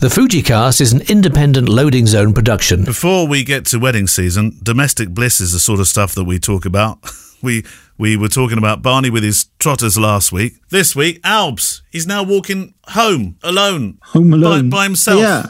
The Fujicast is an independent loading zone production. Before we get to wedding season, domestic bliss is the sort of stuff that we talk about. We we were talking about Barney with his trotters last week. This week, Albs, he's now walking home alone, Home by, alone by himself. Yeah.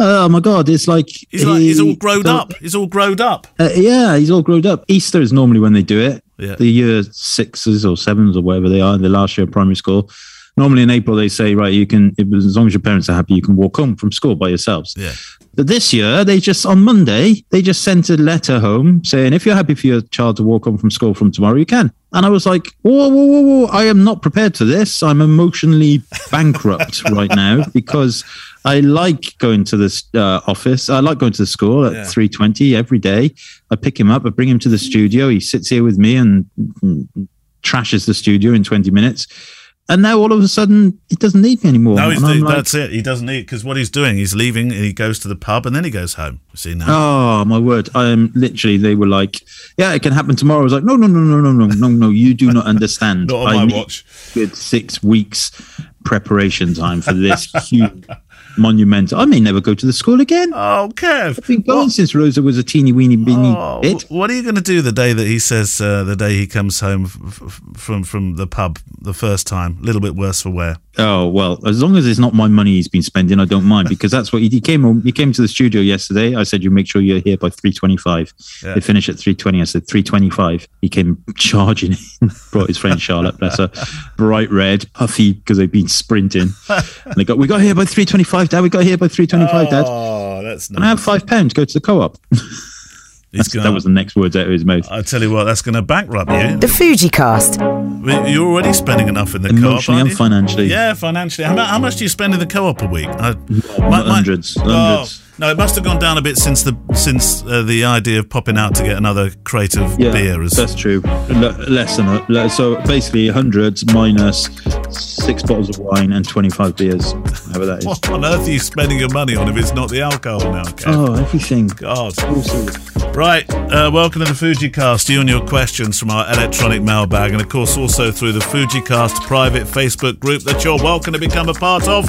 Oh my god! It's like He's like he's all grown the- up. He's all grown up. Uh, yeah, he's all grown up. Easter is normally when they do it. Yeah. The year sixes or sevens or whatever they are, in the last year of primary school. Normally in April they say, right, you can, as long as your parents are happy, you can walk home from school by yourselves. Yeah. But this year, they just on Monday, they just sent a letter home saying, if you're happy for your child to walk home from school from tomorrow, you can. And I was like, whoa, whoa, whoa, whoa! I am not prepared for this. I'm emotionally bankrupt right now because I like going to this uh, office. I like going to the school at Yeah. three twenty every day. I pick him up. I bring him to the studio. He sits here with me and mm, trashes the studio in twenty minutes. And now all of a sudden, he doesn't need me anymore. No, like, that's it. He doesn't need because what he's doing, he's leaving and he goes to the pub and then he goes home. See now. Oh my word! I am literally. They were like, "Yeah, it can happen tomorrow." I was like, "No, no, no, no, no, no, no, no! You do not understand. Not on I my watch. Good six weeks preparation time for this huge, monumental. I may never go to the school again. Oh, Kev. I've been going since Rosa was a teeny weeny beanie Oh, bit. what are you going to do the day that he says uh, the day he comes home f- f- from from the pub the first time? A little bit worse for wear. Oh well, as long as it's not my money he's been spending, I don't mind because that's what he, he came. home- He came to the studio yesterday. I said, "You make sure you're here by three twenty-five. Yeah. They finish at three twenty. I said three twenty-five. He came charging in. Brought his friend Charlotte, bless her, bright red, puffy because they've been sprinting. And they got, we got here by three twenty-five, Dad. We got here by three twenty-five, Dad. Oh, that's And I have five pounds. Go to the co-op. He's that gonna, was the next words out of his mouth. I tell you what, that's going to bankrupt you. The FujiCast. You're already spending enough in the co-op, Emotionally aren't and financially. Yeah, financially. How, how much do you spend in the co-op a week? I, hundreds, hundreds. Oh, no, it must have gone down a bit since the since uh, the idea of popping out to get another crate of Yeah, beer. Is, that's true. Le- less than a, so basically hundreds minus six bottles of wine and twenty-five beers, whatever that is. what on earth are you spending your money on if it's not the alcohol now, Kev? Oh, everything. God. Right, uh, welcome to the FujiCast. You and your questions from our electronic mailbag, and of course, also through the FujiCast private Facebook group that you're welcome to become a part of.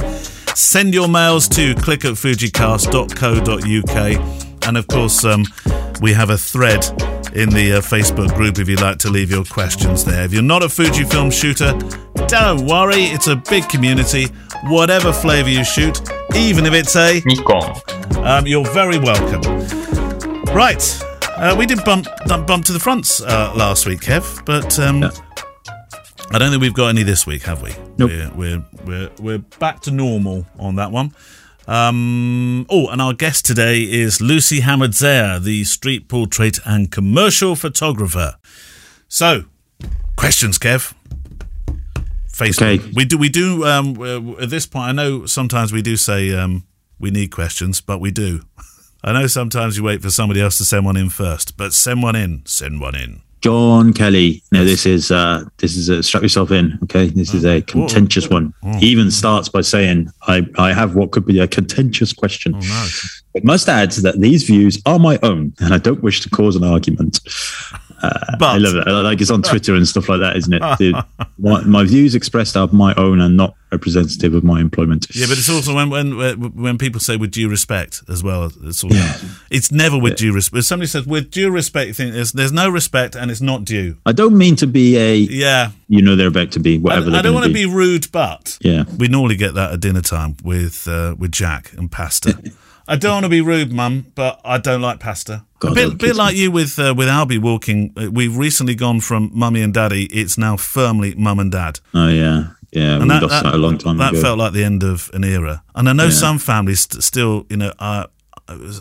Send your mails to click at fujicast.co.uk, and of course, um, we have a thread in the uh, Facebook group if you'd like to leave your questions there. If you're not a Fujifilm shooter, don't worry, it's a big community. Whatever flavour you shoot, even if it's a Nikon. um, you're very welcome. Right. Uh, we did bump bump to the fronts uh, last week, Kev, but um, Yeah. I don't think we've got any this week, have we? Nope. We're, we're we're we're back to normal on that one. Um, oh, and our guest today is Lucy Hamidzadeh, the street portrait and commercial photographer. So, questions, Kev. Facebook. Okay. We do. We do. Um, at this point, I know sometimes we do say um, we need questions, but we do. I know sometimes you wait for somebody else to send one in first, but send one in. Send one in. John Kelly. Now this is uh this is a strap yourself in. Okay, this is a contentious one. He even starts by saying, "I I have what could be a contentious question." No. I must add that these views are my own, and I don't wish to cause an argument. Uh, But I love it. Like it's on Twitter and stuff like that, isn't it? The- my, my views expressed are my own and not representative of my employment. Yeah, but it's also when when when people say with due respect as well. It's also, it's never with due respect. Somebody says with due respect, you think there's there's no respect and it's not due. I don't mean to be a Yeah, you know they're about to be whatever I they're don't want to be. be rude, but Yeah. we normally get that at dinner time with uh, with Jack and pasta. I don't want to be rude, Mum, but I don't like pasta. God, a bit, bit like you with uh, with Albie walking. Uh, we've recently gone from Mummy and Daddy. It's now firmly Mum and Dad. Oh yeah, yeah. We And lost that, a long time that ago. felt like the end of an era. And I know some families st- still, you know, are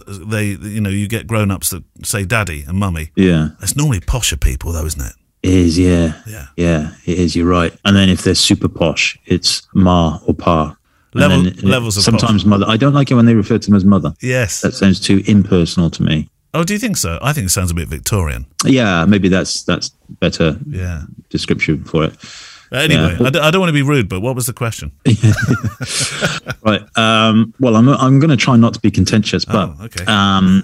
they, you know, you get grown ups that say daddy and mummy. yeah, It's normally posher people, though, isn't it? it is. Yeah, Yeah. yeah. It is. You're right. And then if they're super posh, it's ma or pa. Level- then, uh, levels of sometimes mother. I don't like it when they refer to them as mother. Yes. That sounds too impersonal to me. oh, do you think so? I think it sounds a bit Victorian. Yeah, maybe that's that's better Yeah. description for it. Anyway, Yeah. I, d- I don't want to be rude, but what was the question? Right. Um, well, I'm I'm going to try not to be contentious, but Oh, okay. um,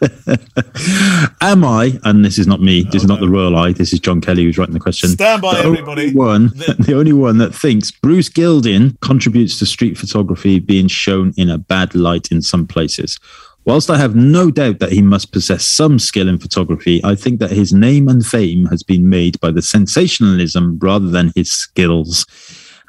Am I? And this is not me. This is not the royal eye. This is John Kelly who's writing the question. Stand by, the only everybody. One, the only one that thinks Bruce Gilden contributes to street photography being shown in a bad light in some places. Whilst I have no doubt that he must possess some skill in photography, I think that his name and fame has been made by the sensationalism rather than his skills.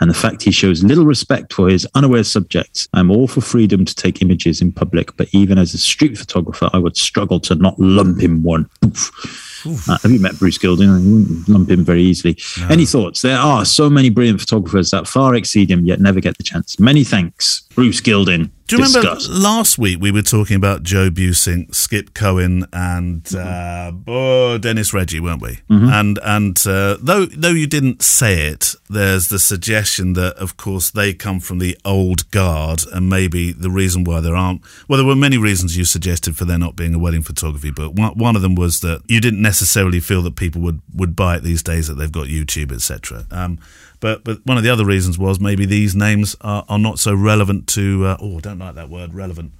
And the fact he shows little respect for his unaware subjects. I'm all for freedom to take images in public, but even as a street photographer, I would struggle to not lump him one. Uh, have you met Bruce Gilden? I wouldn't lump him very easily. No. Any thoughts? There are so many brilliant photographers that far exceed him, yet never get the chance. Many thanks, Bruce Gilden. Do you Discuss. remember last week we were talking about Joe Buissink, Skip Cohen, and mm-hmm. uh, oh, Denis Reggie, weren't we? Mm-hmm. And and uh, though though you didn't say it, there's the suggestion that of course they come from the old guard, and maybe the reason why there aren't well, there were many reasons you suggested for there not being a wedding photography book. One, one of them was that you didn't necessarily feel that people would would buy it these days that they've got YouTube, etc. Um, but but one of the other reasons was maybe these names are, are not so relevant to. Uh, oh, I don't like that word, relevant.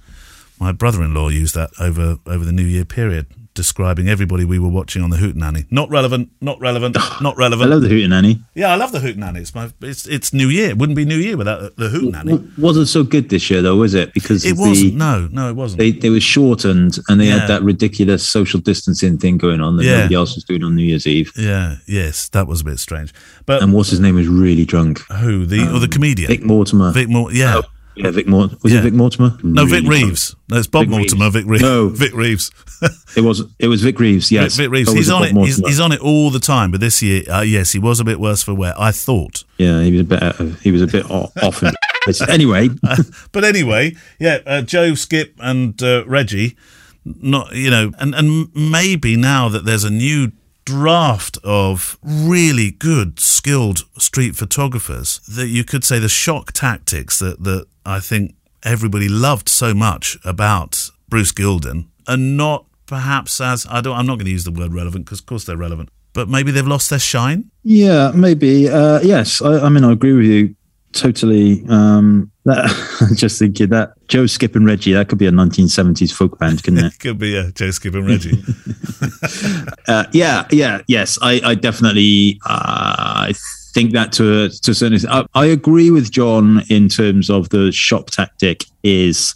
My brother-in-law used that over over the New Year period describing everybody we were watching on the Hootenanny. Not relevant, not relevant, not relevant. I love the Hootenanny. Yeah, I love the Hootenanny. It's my it's it's New Year. It wouldn't be New Year without the Hootenanny. wasn't so good this year though, was it? Because it wasn't. The, no, no, it wasn't. They they were shortened and they yeah. had that ridiculous social distancing thing going on that yeah. nobody else was doing on New Year's Eve. Yeah, yes, that was a bit strange. But and what's his name was really drunk. Who the um, or the comedian Vic Mortimer? Vic Mortimer. Yeah. Oh yeah, Vic Mortimer. Was yeah. it Vic Mortimer? No, really Vic Reeves. No, it's Bob Vic Mortimer. Reeves. Vic Reeves. No, Vic Reeves. it was. It was Vic Reeves. Yes, Vic, Vic Reeves. he's on it. He's, he's, on it all the time. But this year, uh, yes, he was a bit worse for wear. I thought. Yeah, he was a bit. Uh, he was a bit off. anyway, uh, but anyway, yeah, uh, Joe, Skip, and uh, Reggie. Not you know, and and maybe now that there's a new draft of really good, skilled street photographers that you could say the shock tactics that, that I think everybody loved so much about Bruce Gilden are not perhaps as I don't I'm not going to use the word relevant because of course they're relevant but maybe they've lost their shine? Yeah maybe. Uh, yes I, I, mean I agree with you totally um, that, just thinking that Joe Skip and Reggie that could be a 1970s folk band couldn't it could be yeah Joe Skip and Reggie uh, yeah yeah yes I, I definitely uh, I think that to a, to a certain extent, I, I agree with John in terms of the shop tactic is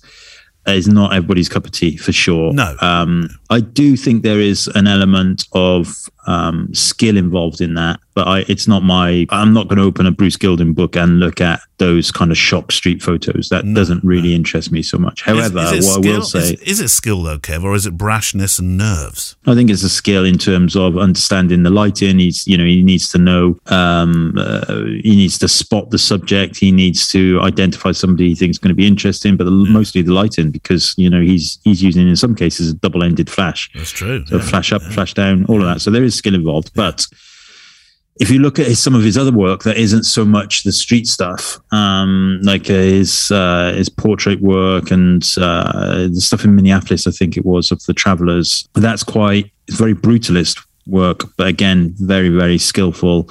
is not everybody's cup of tea for sure. No. Um, I do think there is an element of um, skill involved in that, but I, it's not my. I'm not going to open a Bruce Gilden book and look at those kind of shop street photos. That no, doesn't really no. interest me so much. However, is, is what skill? I will say is, is, it skill though, Kev, or is it brashness and nerves? I think it's a skill in terms of understanding the lighting. He's, you know, he needs to know. Um, uh, he needs to spot the subject. He needs to identify somebody he thinks going to be interesting, but the, mostly the lighting because you know he's he's using in some cases a double-ended flash. That's true. So yeah, flash up, yeah. flash down, all of that. So there is skill involved, but if you look at his, some of his other work that isn't so much the street stuff, um, like his uh, his portrait work and uh, the stuff in Minneapolis, I think it was of the travelers. That's quite it's very brutalist work, but again, very very skillful,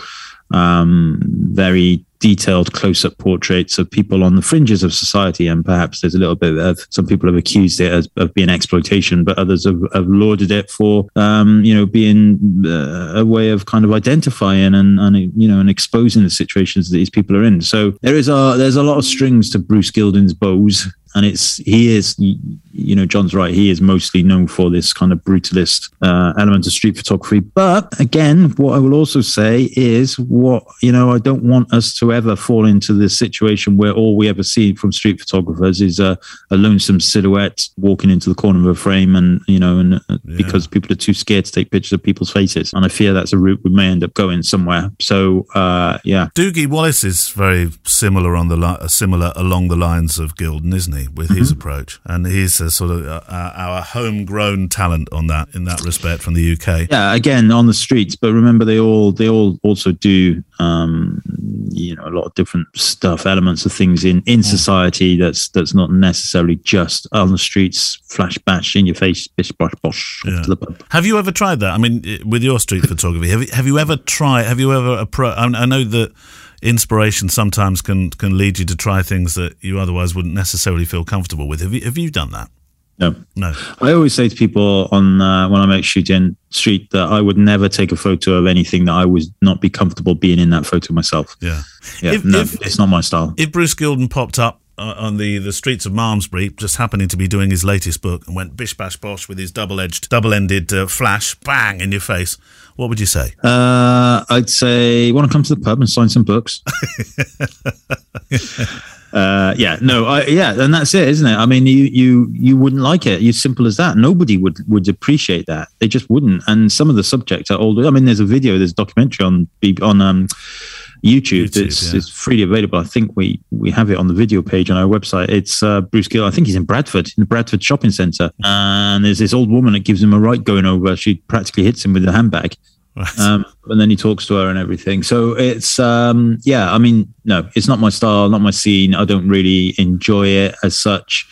um, very detailed close-up portraits of people on the fringes of society and perhaps there's a little bit of some people have accused it as, of being exploitation but others have, have lauded it for um, you know being uh, a way of kind of identifying and, and you know and exposing the situations that these people are in. So there is a there's a lot of strings to Bruce Gilden's bows and it's he is you know john's right. He is mostly known for this kind of brutalist uh, element of street photography. But again what i will also say is what you know i don't want us to ever fall into this situation where all we ever see from street photographers is a, a lonesome silhouette walking into the corner of a frame and you know and uh, yeah. because people are too scared to take pictures of people's faces. And i fear that's a route we may end up going somewhere. So uh, yeah. Dougie Wallace is very similar on the li- similar along the lines of Gilden isn't he with mm-hmm. his approach, and he's a sort of uh, our homegrown talent on that in that respect from the UK. Yeah, again on the streets, but remember they all they all also do um, you know a lot of different stuff, elements of things in in society that's that's not necessarily just on the streets, flash bash in your face, bish bosh bosh. Yeah. Have you ever tried that? I mean, with your street photography, have you, have you ever tried? Have you ever appro- I know that inspiration sometimes can can lead you to try things that you otherwise wouldn't necessarily feel comfortable with. Have you have you done that? No, No. I always say to people on uh, when I'm out shooting street that I would never take a photo of anything that I would not be comfortable being in that photo myself. Yeah. Yeah, If- no, if- it's not my style. If Bruce Gilden popped up on the, the streets of Malmesbury, just happening to be doing his latest book, and went bish bash bosh with his double edged, double ended uh, flash, bang in your face, what would you say? Uh, I'd say want to come to the pub and sign some books. uh, yeah, no, I, yeah, and that's it, isn't it? I mean, you you you wouldn't like it. It's simple as that. Nobody would would appreciate that. They just wouldn't. And some of the subjects are older. I mean, there's a video, there's a documentary on on um, YouTube, YouTube, that's yeah. it's freely available. I think we we have it on the video page on our website. It's uh, Bruce Gill. I think he's in Bradford, in the Bradford shopping centre, and there's this old woman that gives him a right going over. She practically hits him with a handbag. Um, and then he talks to her and everything. So it's, um, yeah, I mean, no, it's not my style, not my scene. I don't really enjoy it as such.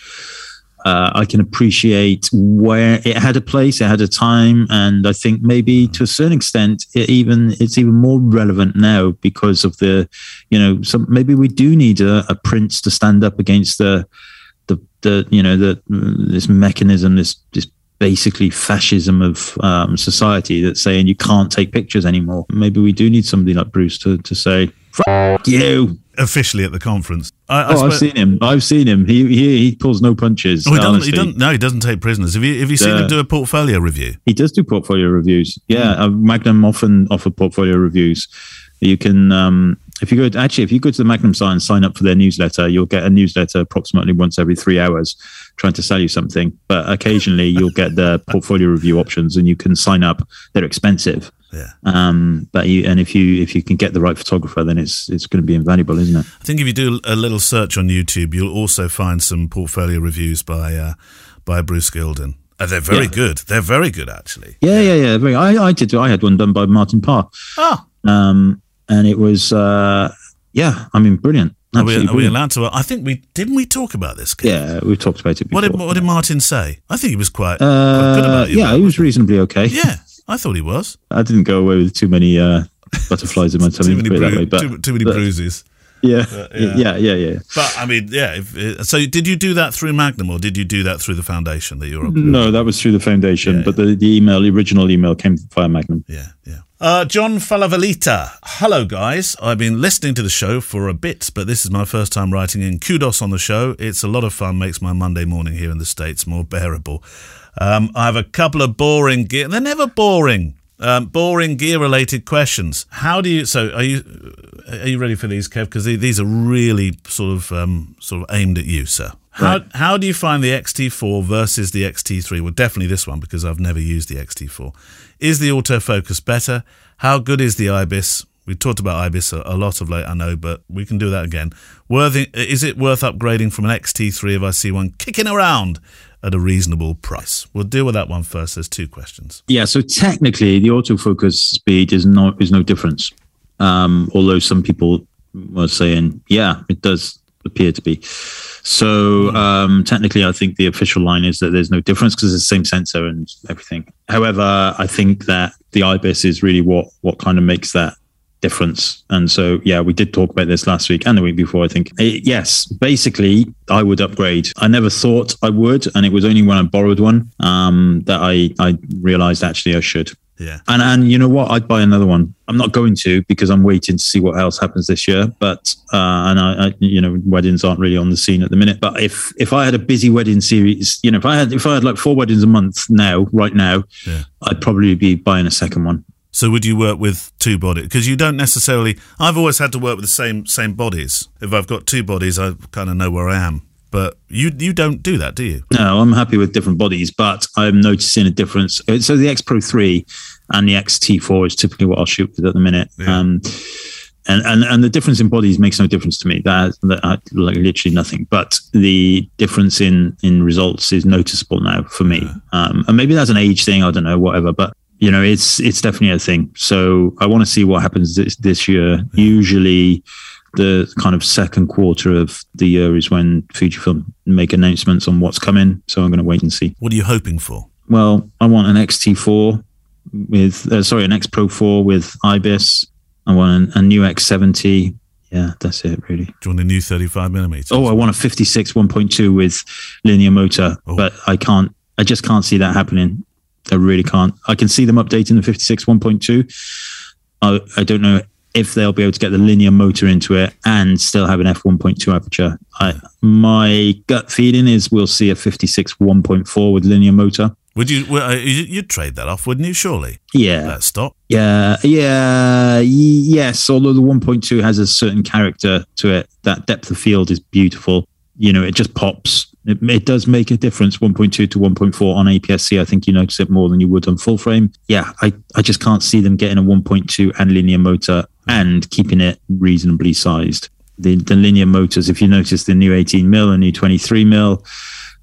Uh, I can appreciate where it had a place, it had a time, and I think maybe to a certain extent, it even it's even more relevant now because of the, you know, some maybe we do need a, a prince to stand up against the, the, the you know, the this mechanism, this this basically fascism of um, society that's saying you can't take pictures anymore. Maybe we do need somebody like Bruce to, to say, F- you. Officially at the conference. I, I Oh, I've seen him. I've seen him. He he, he pulls no punches. Oh, he doesn't, he doesn't. No, he doesn't take prisoners. Have you have you seen Yeah. him do a portfolio review? He does do portfolio reviews. Yeah, uh, Magnum often offer portfolio reviews. You can, um, if you go to, actually, if you go to the Magnum site and sign up for their newsletter, you'll get a newsletter approximately once every three hours, trying to sell you something. But occasionally, you'll get the portfolio review options, and you can sign up. They're expensive, Yeah. um, but you and if you if you can get the right photographer, then it's it's going to be invaluable, isn't it? I think if you do a little search on YouTube, you'll also find some portfolio reviews by uh, by Bruce Gilden. Uh, they're very Yeah. good. They're very good, actually. Yeah, yeah, yeah. Very, I I did. I had one done by Martin Parr, Oh, um, and it was uh, yeah. I mean, brilliant. are we, Absolutely are we allowed to? I think we didn't we talk about this. Kev? Yeah, we've talked about it before. What did what did Martin say? I think he was quite, quite good Uh, about you. yeah, he was reasonably okay. Yeah, I thought he was. I didn't go away with too many uh, butterflies in my tummy. Too many, bru- way, but, too, too many but- bruises. Yeah, yeah. yeah, yeah, yeah. But I mean, yeah. If, uh, so, did you do that through Magnum, or did you do that through the foundation that you're? on? No, that was through the foundation, Yeah, but the, the email, the original email, came via Magnum. Yeah, yeah. Uh, John Falavalita. Hello, guys. I've been listening to the show for a bit, but this is my first time writing in. Kudos on the show. It's a lot of fun, makes my Monday morning here in the States more bearable. Um, I have a couple of boring gear. They're never boring. Um, boring gear related questions. How do you? So, are you are you ready for these, Kev? Because these are really sort of um, sort of aimed at you, sir. How Right. how do you find the X-T4 versus the X-T3? Well, definitely this one because I've never used the X-T4. Is the autofocus better? How good is the IBIS? We talked about IBIS a, a lot of late, I know, but we can do that again. Worthy, is it worth upgrading from an X-T3 if I see one kicking around at a reasonable price? We'll deal with that one first. There's two questions. Yeah, so technically, the autofocus speed is not is no difference. Um, although some people were saying, yeah, it does appear to be. So um, technically, I think the official line is that there's no difference because it's the same sensor and everything. However, I think that the IBIS is really what what kind of makes that difference. And so, yeah, we did talk about this last week and the week before, I think. Eh, yes, basically, I would upgrade. I never thought I would. And it was only when I borrowed one um, that I, I realized actually I should. Yeah. And and you know what? I'd buy another one. I'm not going to because I'm waiting to see what else happens this year. But uh, and I, I, you know, weddings aren't really on the scene at the minute. But if if I had a busy wedding series, you know, if I had if I had like four weddings a month now, right now, Yeah. I'd probably be buying a second one. So would you work with two bodies? Because you don't necessarily. I've always had to work with the same same bodies. If I've got two bodies, I kind of know where I am. But you you don't do that, do you? No, I'm happy with different bodies, but I'm noticing a difference. Uh, So the X Pro 3 and the X-T4 is typically what I'll shoot with at the minute. Yeah. Um, and, and and the difference in bodies makes no difference to me. That, that I, like literally nothing. But the difference in in results is noticeable now for me. Um, and maybe that's an age thing. I don't know, whatever. But you know, it's it's definitely a thing. So I want to see what happens this this year. Usually, the kind of second quarter of the year is when Fujifilm make announcements on what's coming. So I'm going to wait and see. What are you hoping for? Well, I want an X-T4 with, uh, sorry, an X Pro 4 with IBIS. I want an, a new X70 Yeah, that's it, really. Do you want a new 35 millimeter? Oh, I want a 56 1.2 with linear motor, Oh. but I can't, I just can't see that happening. I really can't. I can see them updating the 56 1.2. I, I don't know if they'll be able to get the linear motor into it and still have an f1.2 aperture. I, my gut feeling is we'll see a 56 1.4 with linear motor. Would you? Uh, you- you'd trade that off, wouldn't you? Surely. Yeah. That stop. Yeah, yeah, yes. Although the 1.2 has a certain character to it, that depth of field is beautiful. You know, it just pops. It, it does make a difference. 1.2 to 1.4 on APS-C. I think you notice it more than you would on full frame. Yeah, I, I just can't see them getting a 1.2 and linear motor and keeping it reasonably sized. The, the linear motors, if you notice the new 18 mil and new 23 mil,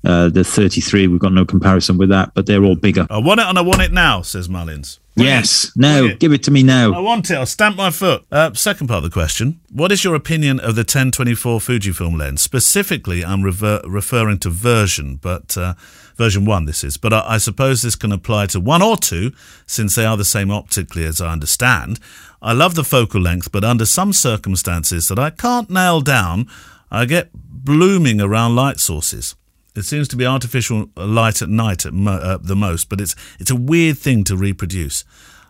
uh, the 33, we've got no comparison with that, but they're all bigger. I want it and I want it now, says Mullins. Yes, no, Brilliant. give it to me now. I want it. I'll stamp my foot. Uh, second part of the question. What is your opinion of the 10-24 Fujifilm lens? Specifically, I'm rever- referring to version, but uh, version 1 this is. But I, I suppose this can apply to 1 or 2, since they are the same optically as I understand. I love the focal length, but under some circumstances that I can't nail down, I get blooming around light sources. It seems to be artificial light at night at mo- uh, the most, but it's it's a weird thing to reproduce.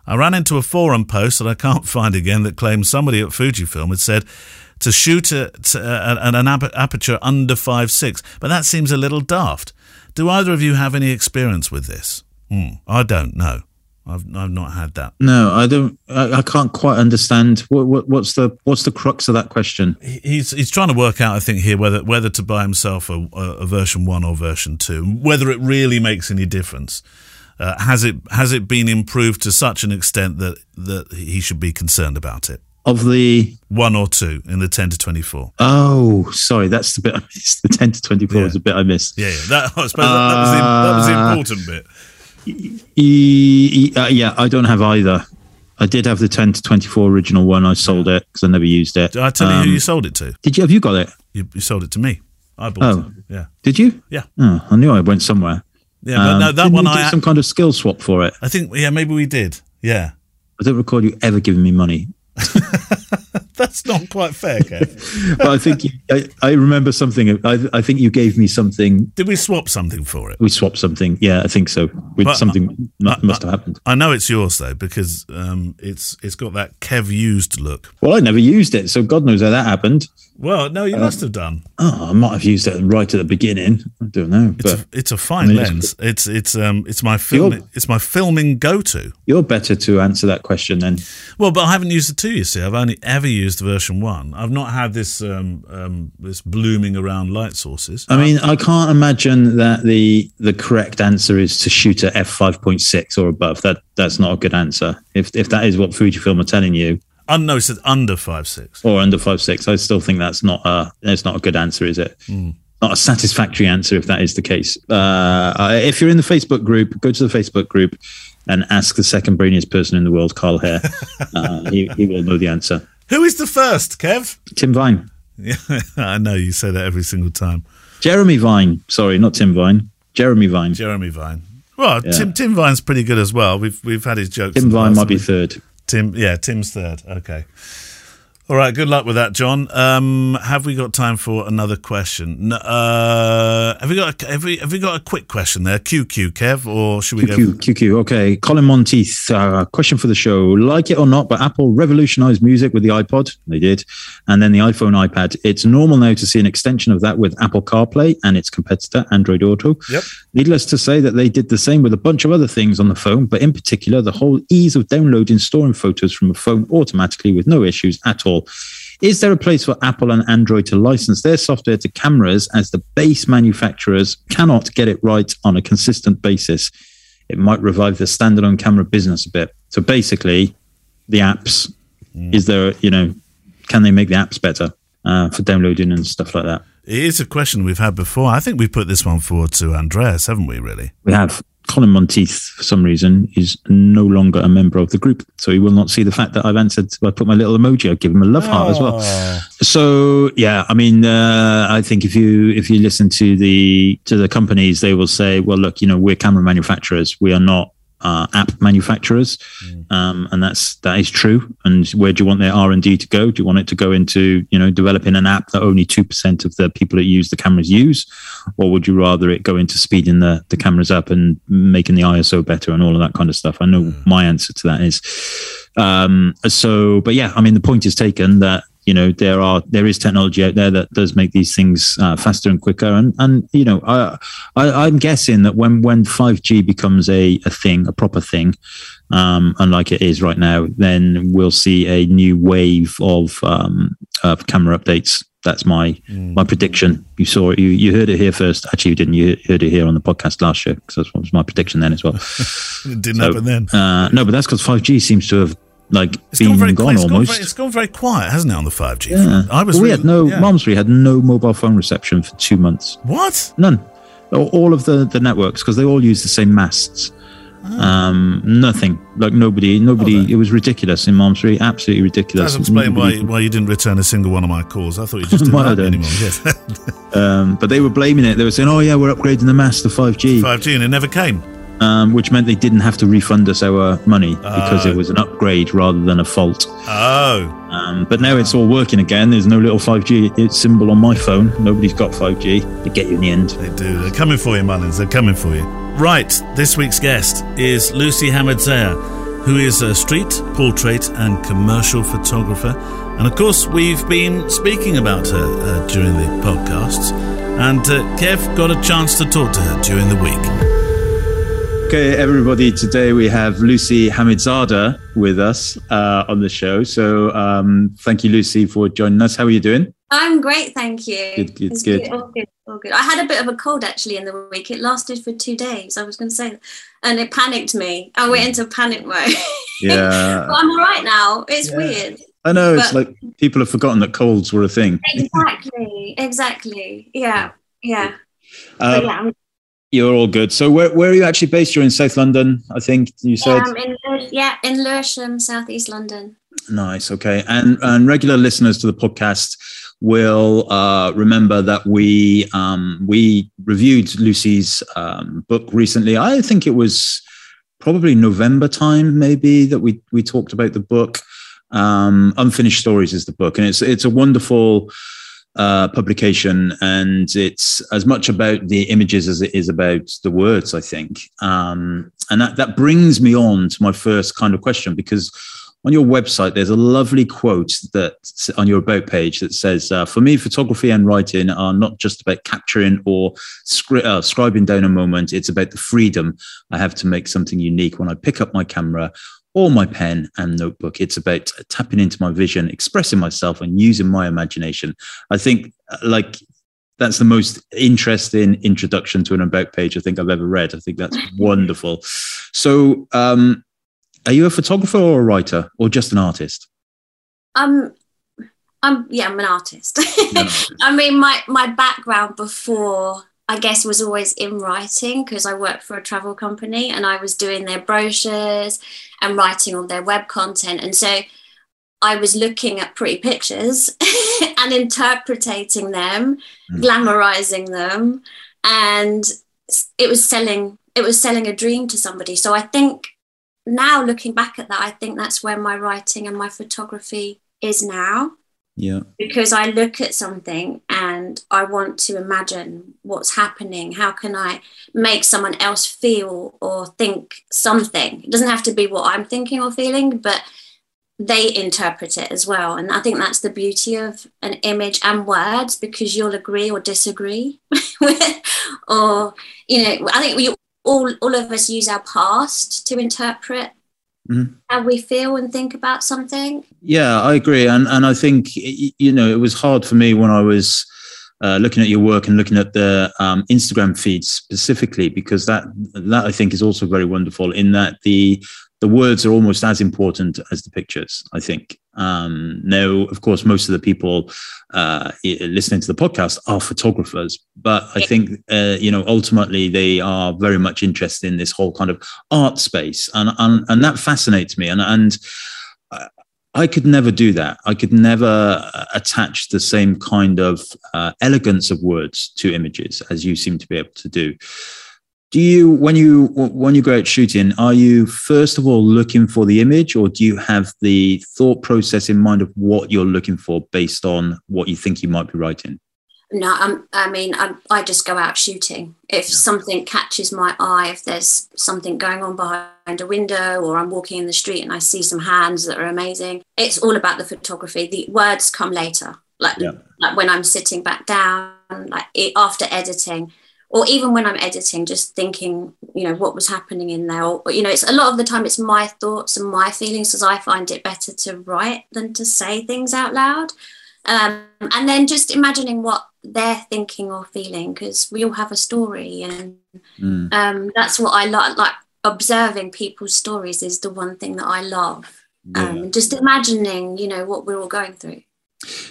I ran into a forum post that I can't find again that claimed somebody at Fujifilm had said to shoot at, uh, an ap- aperture under 5.6, but that seems a little daft. Do either of you have any experience with this? Hmm, I don't know. I've, I've not had that. No, I don't. I, I can't quite understand what, what what's the what's the crux of that question. He's he's trying to work out, I think, here whether whether to buy himself a, a, version one or version two, whether it really makes any difference. Uh, has it has it been improved to such an extent that that he should be concerned about it? Of the One or two in the ten to twenty four. oh, sorry, that's the bit I missed. The ten to twenty four Yeah. is the bit I missed. Yeah, yeah. That, I suppose that, that was the that was the Uh, important bit. E- uh, yeah, I don't have either. I did have the ten to twenty four original one. I sold it because I never used it. Did I tell you Um, who you sold it to? Did you? Have you got it? You, you sold it to me. I bought Oh. it. Yeah, Did you? yeah, Oh, I knew I went somewhere. yeah. But Um, no, that one I some kind of skill swap for it. I think yeah maybe we did. Yeah, I don't recall you ever giving me money. that's not quite fair, Kev. But I think you, I, I remember something. I, I think you gave me something. Did we swap something for it? We swapped something. Yeah, I think so. Something mu- must have happened. I know it's yours though because um, it's it's got that Kev used look. Well, I never used it, so God knows how that happened. Well, no, Uh, you must have done. Oh, I might have used it right at the beginning. I don't know, It's but a, it's a fine I mean, lens. It's it's um it's my film. It's my filming go to. you're better to answer that question then. Well, but I haven't used the two. You see, I've only ever used version one. I've not had this um, um this blooming around light sources. I mean, I can't imagine that the the correct answer is to shoot at f five point six or above. That that's not a good answer. If if that is what Fujifilm are telling you, no, it's under five six. or under five six, I still think that's not a that's not a good answer, is it? Not a satisfactory answer if that is the case. Uh, if you're in the Facebook group, go to the Facebook group and ask the second brainiest person in the world, Carl Hare. uh, he, he will know the answer. Who is the first, Kev? Tim Vine, Yeah, I know you say that every single time. Jeremy Vine. Sorry, not Tim Vine. Jeremy Vine. Jeremy Vine. Well, Yeah. Tim Tim Vine's pretty good as well. We've we've had his jokes. Tim Vine might be third. Tim, yeah, Tim's third. Okay. All right. Good luck with that, John. Um, have we got time for another question? Uh, have we got a, have we have we got a quick question there? QQ, Kev, or should we go? QQ, QQ. Okay. Colin Monteith, uh, question for the show. Like it or not, but Apple revolutionized music with the iPod. They did. And then the iPhone, iPad. It's normal now to see an extension of that with Apple CarPlay and its competitor, Android Auto. Yep. Needless to say that they did the same with a bunch of other things on the phone, but in particular, the whole ease of downloading, storing photos from a phone automatically with no issues at all. Is there a place for Apple and Android to license their software to cameras as the base manufacturers cannot get it right on a consistent basis? It might revive the standalone camera business a bit. So basically, the apps, is there, you know, can they make the apps better uh, for downloading and stuff like that? It is a question we've had before. I think we've put this one forward to Andreas, haven't we? Really? We have Colin Monteith, for some reason, is no longer a member of the group. So he will not see the fact that I've answered. I put my little emoji. I give him a love heart as well. So yeah, I mean, uh, I think if you if you listen to the to the companies, they will say, well, look, you know, we're camera manufacturers. We are not uh, app manufacturers, mm. um, and that's that is true. And where do you want their R and D to go? Do you want it to go into you know developing an app that only two percent of the people that use the cameras use, or would you rather it go into speeding the the cameras up and making the ISO better and all of that kind of stuff? I know mm. my answer to that is. Um, so, but yeah, I mean, the point is taken that you know there are there is technology out there that does make these things uh, faster and quicker. And and you know I, I am guessing that when when 5G becomes a, a thing a proper thing um, unlike it is right now then we'll see a new wave of um, of camera updates. That's my mm. my prediction. You saw it you, you heard it here first. Actually you didn't. You heard it here on the podcast last year because that was my prediction then as well. It didn't so, happen then. uh, no but that's because 5G seems to have like it's being gone, very, gone it's almost. Gone very, it's gone very quiet, hasn't it, on the 5G? Yeah. I was well, we really, had no, yeah. Malmesbury had no mobile phone reception for two months. What? None. All of the, the networks, because they all use the same masts. Oh. Um, nothing like nobody, nobody. Oh, it was ridiculous in Malmesbury, absolutely ridiculous. That explain why why you didn't return a single one of my calls. I thought you just didn't have anymore. Yes. um, but they were blaming it. They were saying, "Oh yeah, we're upgrading the mast to 5G." 5G, and it never came um, which meant they didn't have to refund us our money because it oh. was an upgrade rather than a fault. Oh. Um, but now it's all working again. There's no little 5G symbol on my phone. Nobody's got 5G. They get you in the end. They do. They're coming for you, Mullins. They're coming for you. Right. This week's guest is Lucy Hamad who is a street, portrait, and commercial photographer. And of course, we've been speaking about her uh, during the podcasts. And uh, Kev got a chance to talk to her during the week. Okay, everybody. Today we have Lucy Hamidzadeh with us uh, on the show. So, um, thank you, Lucy, for joining us. How are you doing? I'm great, thank you. Good, good, good. good. All good, all good. I had a bit of a cold actually in the week. It lasted for two days. I was going to say, and it panicked me. I went into panic mode. Yeah, but I'm all right now. It's yeah. weird. I know. It's like people have forgotten that colds were a thing. Exactly. Exactly. Yeah. Yeah. Um, yeah, you're all good. So where, where are you actually based? You're in South London, I think you said. Yeah, in, yeah, in Lewisham, Southeast London. Nice. Okay. And and regular listeners to the podcast will uh, remember that we um, we reviewed Lucy's um, book recently. I think it was probably November time, maybe that we we talked about the book. Um, Unfinished Stories is the book, and it's it's a wonderful uh, publication, and it's as much about the images as it is about the words, I think. Um, and that, that brings me on to my first kind of question because on your website, there's a lovely quote that on your about page that says, uh, "For me, photography and writing are not just about capturing or scri- uh, scribing down a moment. It's about the freedom I have to make something unique when I pick up my camera or my pen and notebook. It's about tapping into my vision, expressing myself, and using my imagination. I think, uh, like, that's the most interesting introduction to an about page I think I've ever read. I think that's wonderful. So, um, are you a photographer or a writer, or just an artist? Um, I'm yeah, I'm an artist. I mean, my my background before I guess was always in writing because I worked for a travel company and I was doing their brochures and writing all their web content. And so I was looking at pretty pictures and interpreting them, mm. glamorizing them, and it was selling it was selling a dream to somebody. So I think now looking back at that, I think that's where my writing and my photography is now. Yeah. Because I look at something and I want to imagine what's happening. How can I make someone else feel or think something? It doesn't have to be what I'm thinking or feeling, but they interpret it as well. And I think that's the beauty of an image and words because you'll agree or disagree with, or, you know, I think we all, all of us use our past to interpret mm-hmm. how we feel and think about something. Yeah, I agree, and and I think you know it was hard for me when I was. Uh, looking at your work and looking at the um, Instagram feeds specifically, because that that I think is also very wonderful in that the the words are almost as important as the pictures. I think. Um, now, of course, most of the people uh, listening to the podcast are photographers, but I think uh, you know ultimately they are very much interested in this whole kind of art space, and and, and that fascinates me. And and I could never do that. I could never uh, attach the same kind of uh, elegance of words to images as you seem to be able to do. Do you when you when you go out shooting are you first of all looking for the image or do you have the thought process in mind of what you're looking for based on what you think you might be writing no I'm, i mean I'm, i just go out shooting if yeah. something catches my eye if there's something going on behind a window or i'm walking in the street and i see some hands that are amazing it's all about the photography the words come later like yeah. like when i'm sitting back down like after editing or even when I'm editing, just thinking, you know, what was happening in there. Or, you know, it's a lot of the time it's my thoughts and my feelings because I find it better to write than to say things out loud. Um, and then just imagining what they're thinking or feeling because we all have a story and mm. um, that's what I like. Like observing people's stories is the one thing that I love. Yeah. Um, just imagining, you know, what we're all going through.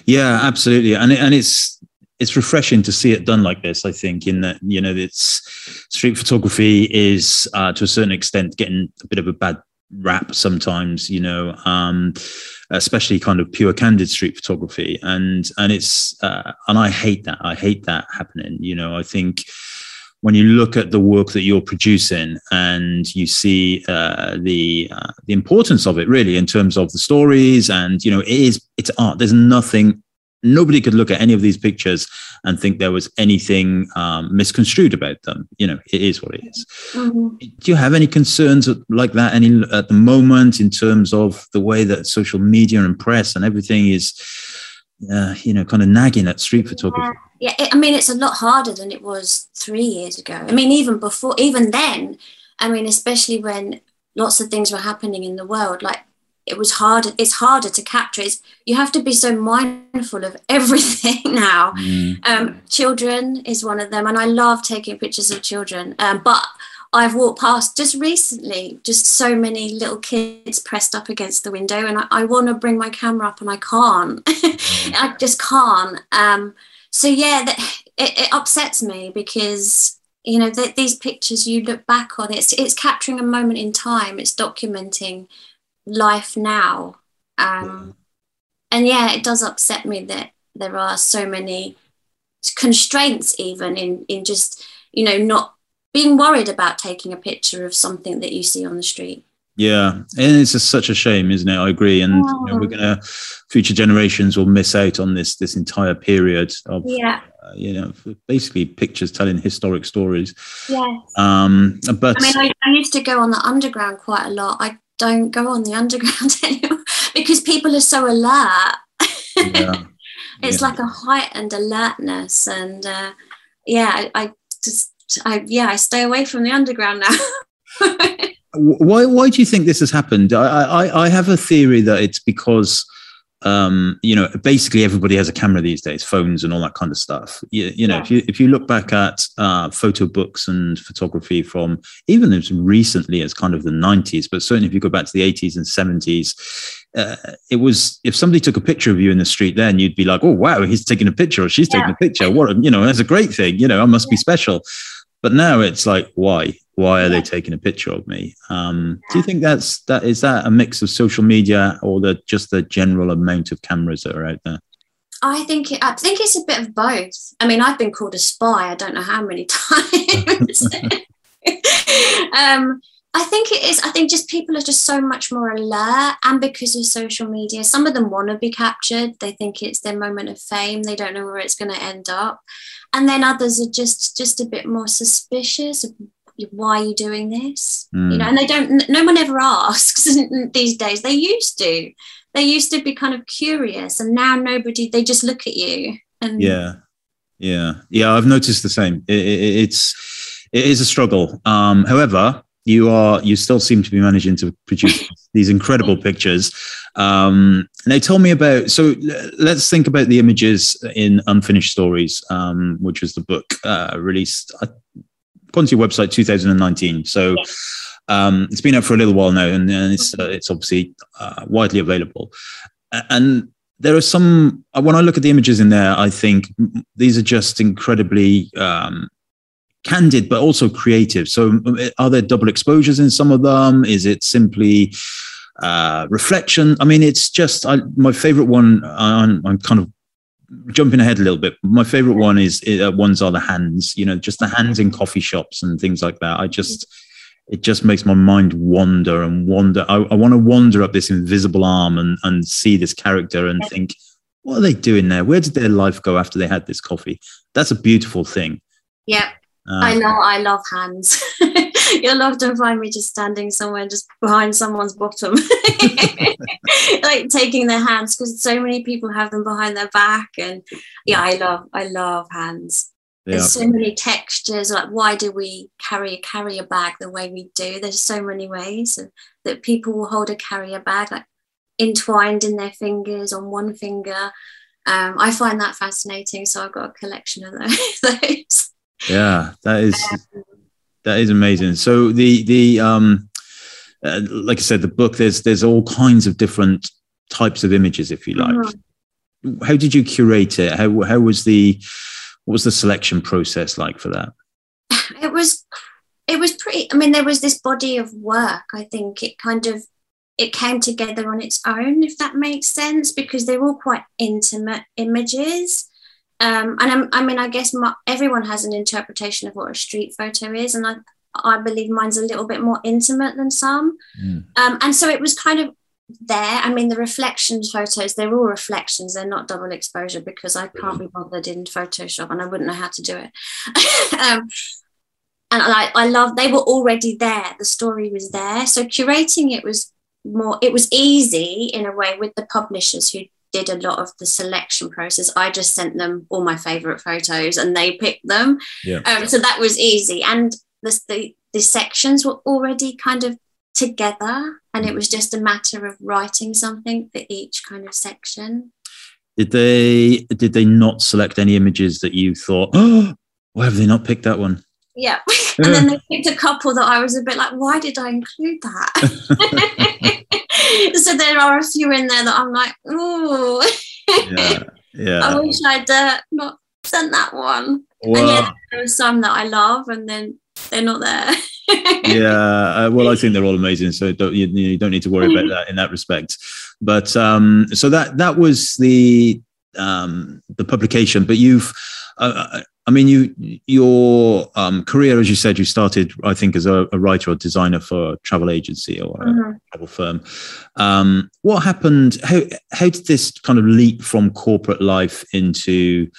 Yeah, absolutely, and it, and it's it's refreshing to see it done like this. I think in that you know it's street photography is uh, to a certain extent getting a bit of a bad rap sometimes. You know, um, especially kind of pure candid street photography, and and it's uh, and I hate that. I hate that happening. You know, I think when you look at the work that you're producing and you see uh, the uh, the importance of it really in terms of the stories and you know it is it's art there's nothing nobody could look at any of these pictures and think there was anything um, misconstrued about them. You know, it is what it is. Mm-hmm. Do you have any concerns like that any at the moment in terms of the way that social media and press and everything is, uh, you know, kind of nagging at street photography? Yeah, yeah it, I mean, it's a lot harder than it was three years ago. I mean, even before, even then, I mean, especially when lots of things were happening in the world, like it was harder it's harder to capture. It's, you have to be so mindful of everything now. Mm. um, children is one of them and i love taking pictures of children um, but i've walked past just recently just so many little kids pressed up against the window and i, I want to bring my camera up and i can't. I just can't. Um, so yeah that, it, it, upsets me because you know that these pictures you look back on it's it's capturing a moment in time it's documenting life now. Um, and yeah, it does upset me that there are so many constraints, even in in just you know not being worried about taking a picture of something that you see on the street. Yeah, and it's just such a shame, isn't it? I agree, and you know, we're gonna future generations will miss out on this this entire period of yeah. Uh, you know basically pictures telling historic stories. Yes. Um, but I mean, I, I used to go on the underground quite a lot. I don't go on the underground anymore because people are so alert. Yeah. it's yeah. like a heightened alertness, and uh, yeah, I, I just, I yeah, I stay away from the underground now. why? Why do you think this has happened? I, I, I have a theory that it's because um, you know, basically everybody has a camera these days, phones and all that kind of stuff. You, you know, yeah. if you if you look back at uh, photo books and photography from even as recently as kind of the '90s, but certainly if you go back to the '80s and '70s, uh, it was if somebody took a picture of you in the street, then you'd be like, "Oh wow, he's taking a picture or she's yeah. taking a picture. What a, you know, that's a great thing. You know, I must yeah. be special." But now it's like, why? Why are they taking a picture of me? Um, do you think that's that is that a mix of social media or the just the general amount of cameras that are out there? I think I think it's a bit of both. I mean, I've been called a spy. I don't know how many times. um, I think it is. I think just people are just so much more alert, and because of social media, some of them want to be captured. They think it's their moment of fame. They don't know where it's going to end up and then others are just just a bit more suspicious of why are you doing this? Mm. you know and they don't no one ever asks these days. They used to. They used to be kind of curious and now nobody they just look at you and yeah. Yeah. Yeah i've noticed the same. It, it, it's it is a struggle. Um however you are you still seem to be managing to produce these incredible pictures. Um, now tell me about so let's think about the images in unfinished stories um, which was the book uh, released uh, according to your website 2019 so um, it's been out for a little while now and, and it's uh, it's obviously uh, widely available and there are some when i look at the images in there i think these are just incredibly um, candid but also creative. So, are there double exposures in some of them? Is it simply uh, reflection? I mean, it's just I, my favorite one. I'm, I'm, kind of jumping ahead a little bit, my favorite one is uh, ones are the hands. You know, just the hands in coffee shops and things like that. I just it just makes my mind wander and wander. I, I want to wander up this invisible arm and and see this character and think, what are they doing there? Where did their life go after they had this coffee? That's a beautiful thing. Yeah. Uh, I know I love hands. You'll often find me just standing somewhere just behind someone's bottom, like taking their hands because so many people have them behind their back. And yeah, I love, I love hands. Yeah. There's so many textures. Like, why do we carry a carrier bag the way we do? There's so many ways that people will hold a carrier bag, like entwined in their fingers on one finger. Um, I find that fascinating. So I've got a collection of those. Yeah, that is that is amazing. So the the um, uh, like I said, the book there's there's all kinds of different types of images, if you like. Mm-hmm. How did you curate it? How how was the what was the selection process like for that? It was it was pretty. I mean, there was this body of work. I think it kind of it came together on its own, if that makes sense, because they're all quite intimate images. Um, and I'm, i mean, I guess my, everyone has an interpretation of what a street photo is, and I, I believe mine's a little bit more intimate than some. Mm. Um, and so it was kind of there. I mean, the reflections photos, they're all reflections, they're not double exposure because I can't be bothered in Photoshop and I wouldn't know how to do it. um, and I, I love, they were already there, the story was there. So curating it was more, it was easy in a way with the publishers who did a lot of the selection process. I just sent them all my favorite photos and they picked them. Yeah. Um, so that was easy. And the, the, the sections were already kind of together and it was just a matter of writing something for each kind of section. Did they did they not select any images that you thought, oh, why have they not picked that one? Yeah. and then they picked a couple that I was a bit like, why did I include that? so there are a few in there that I'm like, oh, yeah, yeah. I wish I'd uh, not sent that one. Well, and yeah, there are some that I love, and then they're not there. yeah, uh, well, I think they're all amazing, so don't, you, you, don't need to worry about that in that respect. But um, so that that was the um, the publication. But you've uh, uh I mean, you your um, career, as you said, you started, I think, as a, a writer or designer for a travel agency or a mm-hmm. travel firm. Um, what happened? How how did this kind of leap from corporate life into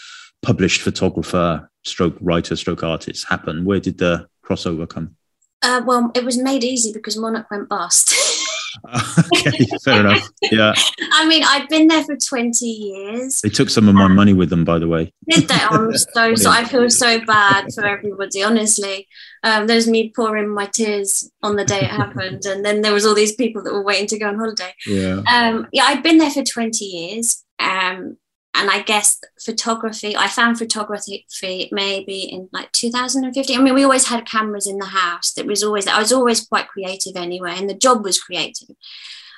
published photographer, stroke writer, stroke artist happen? Where did the crossover come? Uh, well, it was made easy because Monarch went bust. okay, fair enough. Yeah. I mean, I've been there for 20 years. They took some of my um, money with them, by the way. Did they? I'm so, I feel so bad for everybody, honestly. Um, there's me pouring my tears on the day it happened. And then there was all these people that were waiting to go on holiday. Yeah. Um, yeah, I've been there for 20 years. Um, and I guess photography, I found photography maybe in like 2015. I mean, we always had cameras in the house. That was always, I was always quite creative anyway, and the job was creative.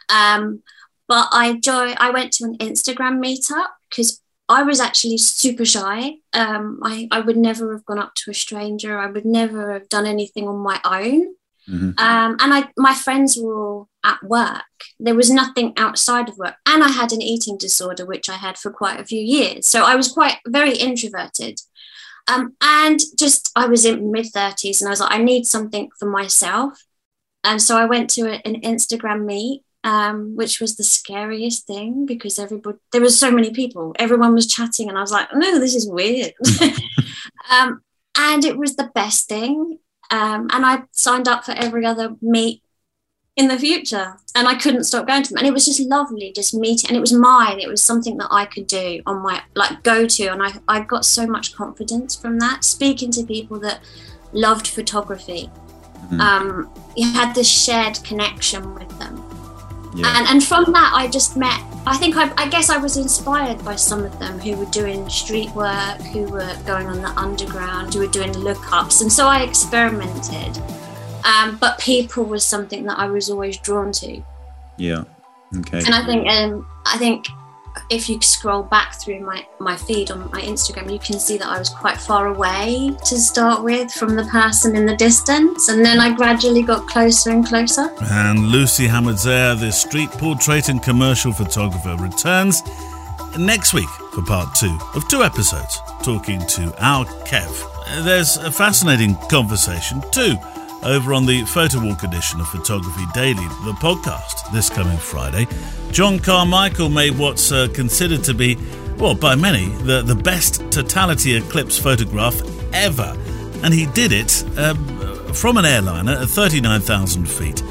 Um, but I joy, I went to an Instagram meetup because I was actually super shy. Um, I, I would never have gone up to a stranger. I would never have done anything on my own. Mm-hmm. Um, and I, my friends were all at work. There was nothing outside of work. And I had an eating disorder, which I had for quite a few years. So I was quite very introverted. Um, and just, I was in mid 30s and I was like, I need something for myself. And so I went to a, an Instagram meet, um, which was the scariest thing because everybody, there was so many people, everyone was chatting. And I was like, no, this is weird. um, and it was the best thing. Um, and I signed up for every other meet in the future and I couldn't stop going to them. And it was just lovely just meeting and it was mine. It was something that I could do on my like go to. And I, I got so much confidence from that, speaking to people that loved photography. Mm-hmm. Um, you had this shared connection with them. Yeah. And, and from that, I just met, I think, I, I guess I was inspired by some of them who were doing street work, who were going on the underground, who were doing lookups. And so I experimented. Um, but people was something that I was always drawn to. Yeah. Okay. And I think, um, I think if you scroll back through my, my feed on my Instagram, you can see that I was quite far away to start with from the person in the distance. And then I gradually got closer and closer. And Lucy Hamidzadeh the street portrait and commercial photographer, returns next week for part two of two episodes, talking to our Kev. There's a fascinating conversation too over on the Photo Walk edition of Photography Daily, the podcast, this coming Friday. John Carmichael made what's uh, considered to be, well, by many, the, the best totality eclipse photograph ever. And he did it um, from an airliner at 39,000 feet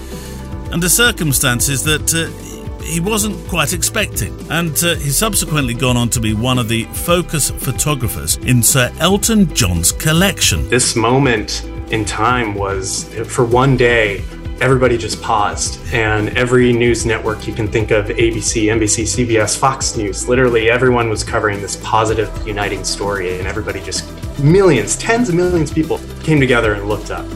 under circumstances that uh, he wasn't quite expecting. And uh, he's subsequently gone on to be one of the focus photographers in Sir Elton John's collection. This moment in time was for one day, everybody just paused. And every news network you can think of ABC, NBC, CBS, Fox News literally everyone was covering this positive, uniting story. And everybody just, millions, tens of millions of people came together and looked up.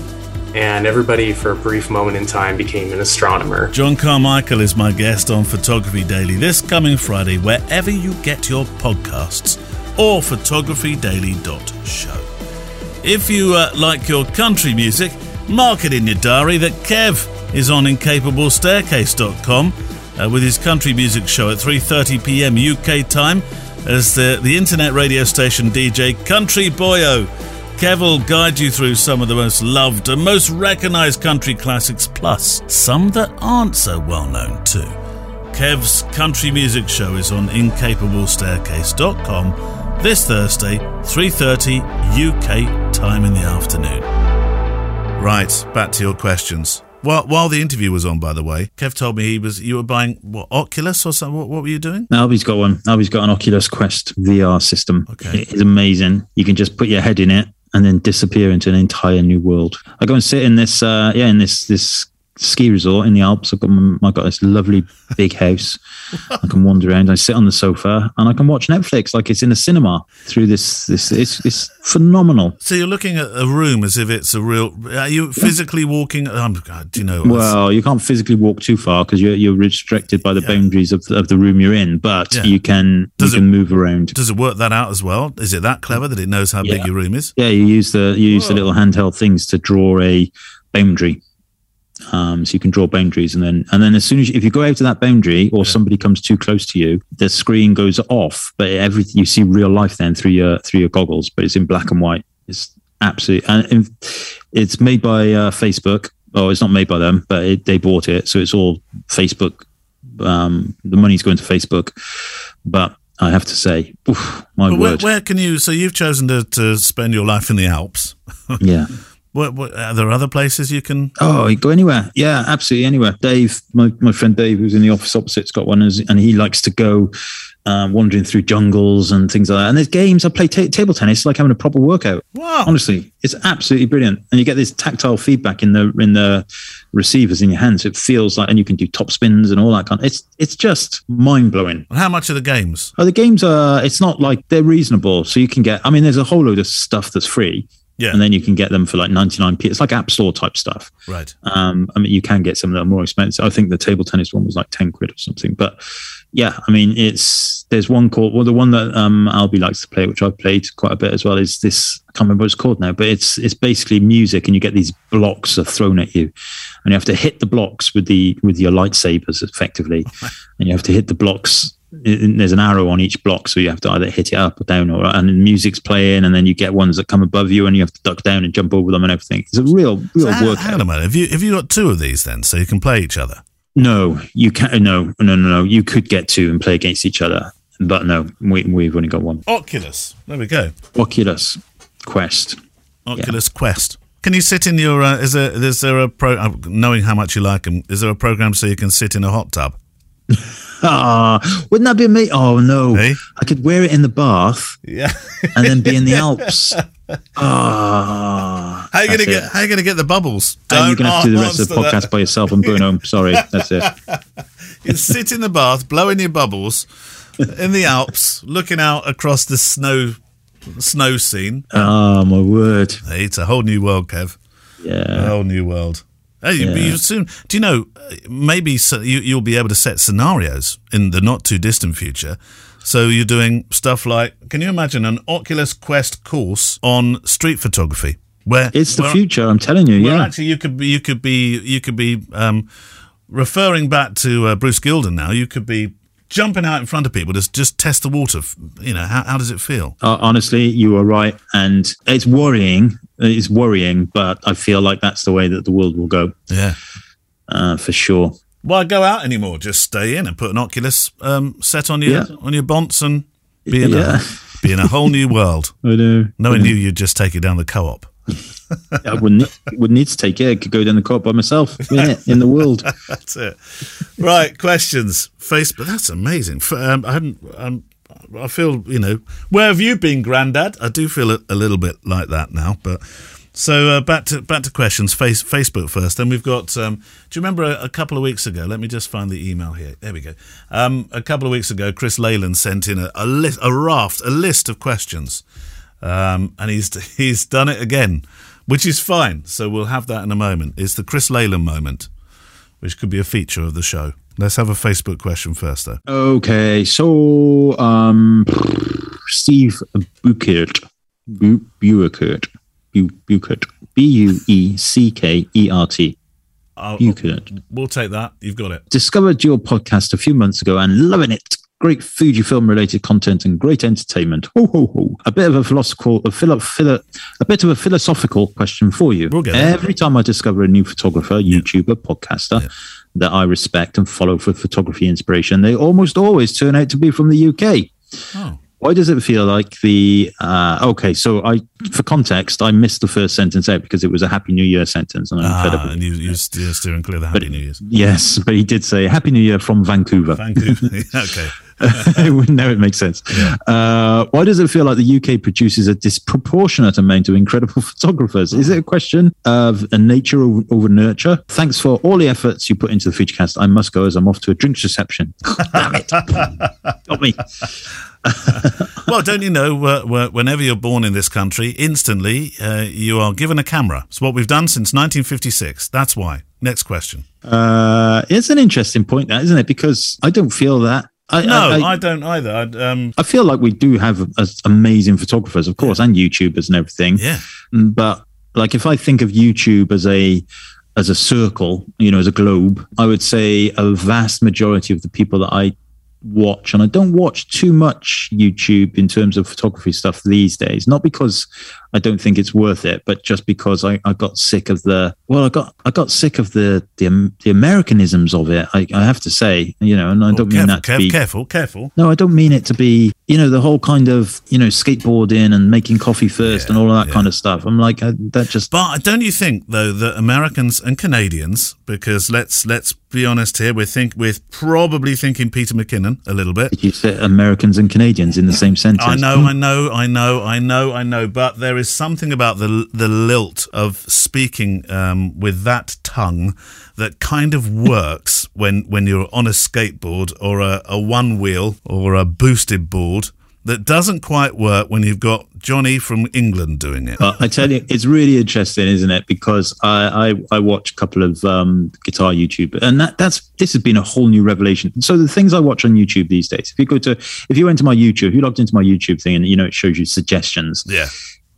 And everybody, for a brief moment in time, became an astronomer. John Carmichael is my guest on Photography Daily this coming Friday, wherever you get your podcasts or photographydaily.show. If you uh, like your country music, mark it in your diary that Kev is on incapablestaircase.com uh, with his country music show at 3:30 p.m. UK time as the, the internet radio station DJ Country Boyo. Kev will guide you through some of the most loved and most recognized country classics, plus some that aren't so well known too. Kev's country music show is on incapablestaircase.com this Thursday, 3:30 UK time in the afternoon. Right, back to your questions. While, while the interview was on, by the way, Kev told me he was you were buying what Oculus or something. What, what were you doing? Albie's got one. Albie's got an Oculus Quest VR system. Okay. It's amazing. You can just put your head in it and then disappear into an entire new world. I go and sit in this, uh, yeah, in this this ski resort in the Alps. I've got my, I've got this lovely big house. I can wander around. I sit on the sofa and I can watch Netflix like it's in a cinema through this. This it's, it's phenomenal. So you're looking at a room as if it's a real. Are you physically walking? Um, God, do you know? Well, you can't physically walk too far because you're you're restricted by the Yeah. boundaries of, of the room you're in. But Yeah. you can Does you it- can move around. Does it work that out as well? Is it that clever that it knows how big your room is? Yeah, you use the you use the little handheld things to draw a boundary. Um, so you can draw boundaries, and then and then as soon as you, if you go out of that boundary or somebody comes too close to you, the screen goes off. But everything you see real life then through your through your goggles, but it's in black and white. It's absolutely and it's made by uh, Facebook. Oh, it's not made by them, but it, they bought it, so it's all Facebook. Um, the money's going to Facebook, but I have to say, oof, my But where, word, where can you? So you've chosen to, to spend your life in the Alps. yeah. What, what, are there other places you can? Oh, you go anywhere. Yeah, absolutely anywhere. Dave, my, my friend Dave, who's in the office opposite's got one, and he likes to go um, wandering through jungles and things like that. And there's games. I play ta- table tennis. It's like having a proper workout. Wow. Honestly, it's absolutely brilliant. And you get this tactile feedback in the in the receivers in your hands. It feels like, and you can do top spins and all that kind. It's it's just mind blowing. How much are the games? Oh, the games are. It's not like they're reasonable. So you can get. I mean, there's a whole load of stuff that's free. Yeah. And then you can get them for like 99p. It's like App Store type stuff. Right. Um, I mean, you can get some that are more expensive. I think the table tennis one was like 10 quid or something. But yeah, I mean, it's there's one called, well, the one that um, Albie likes to play, which I've played quite a bit as well, is this. I can't remember what it's called now, but it's it's basically music, and you get these blocks are thrown at you, and you have to hit the blocks with the with your lightsabers effectively, and you have to hit the blocks. There's an arrow on each block, so you have to either hit it up or down, or and music's playing, and then you get ones that come above you, and you have to duck down and jump over them and everything. It's a real, real So workout. hang on a minute. Have you have you got two of these then, so you can play each other? No, you can't. No, no, no, no. You could get two and play against each other, but no, we, we've only got one. Oculus. There we go. Oculus Quest. Oculus Quest. Can you sit in your? Uh, is there is there a pro? Uh, knowing how much you like them, is there a program so you can sit in a hot tub? Ah, wouldn't that be amazing? Oh no, Hey? I could wear it in the bath Yeah. and then be in the Alps. Ah, how are you gonna get? it. How are you gonna get the bubbles? And you're gonna have to do the rest of the answer that. podcast by yourself. I'm going home. Sorry, that's it. You sit in the bath, blowing your bubbles in the Alps, looking out across the snow snow scene. Oh my word. Hey, it's a whole new world, Kev. Yeah, a whole new world. Hey, you- Yeah. you soon. Do you know? uh, Maybe so you, you'll be able to set scenarios in the not too distant future. So you're doing stuff like, can you imagine an Oculus Quest course on street photography? Where It's the where- future. I'm telling you. Yeah. actually, you could be, you could be, you could be um, referring back to uh, Bruce Gilden. Now, you could be jumping out in front of people to just test the water. You know, how, how does it feel? Uh, honestly, you are right, and it's worrying. It's worrying, but I feel like that's the way that the world will go. Yeah, uh, for sure. Why go out anymore? Just stay in and put an Oculus um, set on your yeah. on your bonts and be in, yeah. a, be in a whole new world. I know. No one knew you'd just take it down the co-op. I wouldn't wouldn't need to take it. I could go down the co-op by myself in the world. that's it. Right, questions. Facebook. That's amazing. Um, I hadn't. Um, I feel you know. Where have you been, Grandad? I do feel a, a little bit like that now, but so uh, back to back to questions. Face, Facebook first. Then we've got. Um, do you remember a, a, couple of weeks ago? Let me just find the email here. There we go. Um, a couple of weeks ago, Chris Leyland sent in a, a list, a raft, a list of questions, um, and he's he's done it again, which is fine. So we'll have that in a moment. It's the Chris Leyland moment, which could be a feature of the show. Let's have a Facebook question first, though. Okay, so um, Steve Bueckert, Bu- Bueckert Bueckert. B U E C K E R T. Bueckert. We'll take that. You've got it. Discovered your podcast a few months ago and loving it. Great Fujifilm related content and great entertainment. Ho ho ho! A bit of a philosophical, a, philo, philo, a bit of a philosophical question for you. We'll Every time I discover a new photographer, YouTuber, yeah. podcaster yeah. that I respect and follow for photography inspiration, they almost always turn out to be from the UK. Oh. Why does it feel like the uh, okay? So I, for context, I missed the first sentence out because it was a Happy New Year sentence, and I'm ah, fed up. And you, you, you're steering clear the Happy but, New Year. Yes, but he did say Happy New Year from Vancouver. Vancouver. okay. Now it makes sense. Yeah. Uh, why does it feel like the UK produces a disproportionate amount of incredible photographers? Is it a question of a nature over nurture? Thanks for all the efforts you put into the FujiCast. I must go as I'm off to a drinks reception. Damn it. Got me. well, don't you know, uh, whenever you're born in this country, instantly uh, you are given a camera. It's what we've done since 1956. That's why. Next question. Uh, it's an interesting point, that isn't it? Because I don't feel that. I, no, I, I, I don't either. Um, I feel like we do have as amazing photographers, of course, yeah. and YouTubers and everything. Yeah. Mm, but like, if I think of YouTube as a as a circle, you know, as a globe, I would say a vast majority of the people that I watch and I don't watch too much YouTube in terms of photography stuff these days. Not because I don't think it's worth it, but just because I, I got sick of the well, I got I got sick of the the, um, the Americanisms of it. I, I have to say, you know, and I oh, don't mean that to careful, be careful, careful. No, I don't mean it to be you know the whole kind of you know skateboarding and making coffee first yeah, and all of that yeah. kind of stuff. I'm like I, that just. But don't you think though that Americans and Canadians, because let's let's be honest here, we think we're probably thinking Peter McKinnon a little bit. Did you say Americans and Canadians in the same sentence? I know, hmm. I know, I know, I know, I know, but there is something about the the lilt of speaking um, with that tongue that kind of works when when you're on a skateboard or a, a one wheel or a boosted board that doesn't quite work when you've got Johnny from England doing it. I tell you, it's really interesting, isn't it? Because I I, I watch a couple of um, guitar YouTube, and that that's this has been a whole new revelation. So the things I watch on YouTube these days, if you go to if you went to my YouTube, if you logged into my YouTube thing, and you know it shows you suggestions, yeah,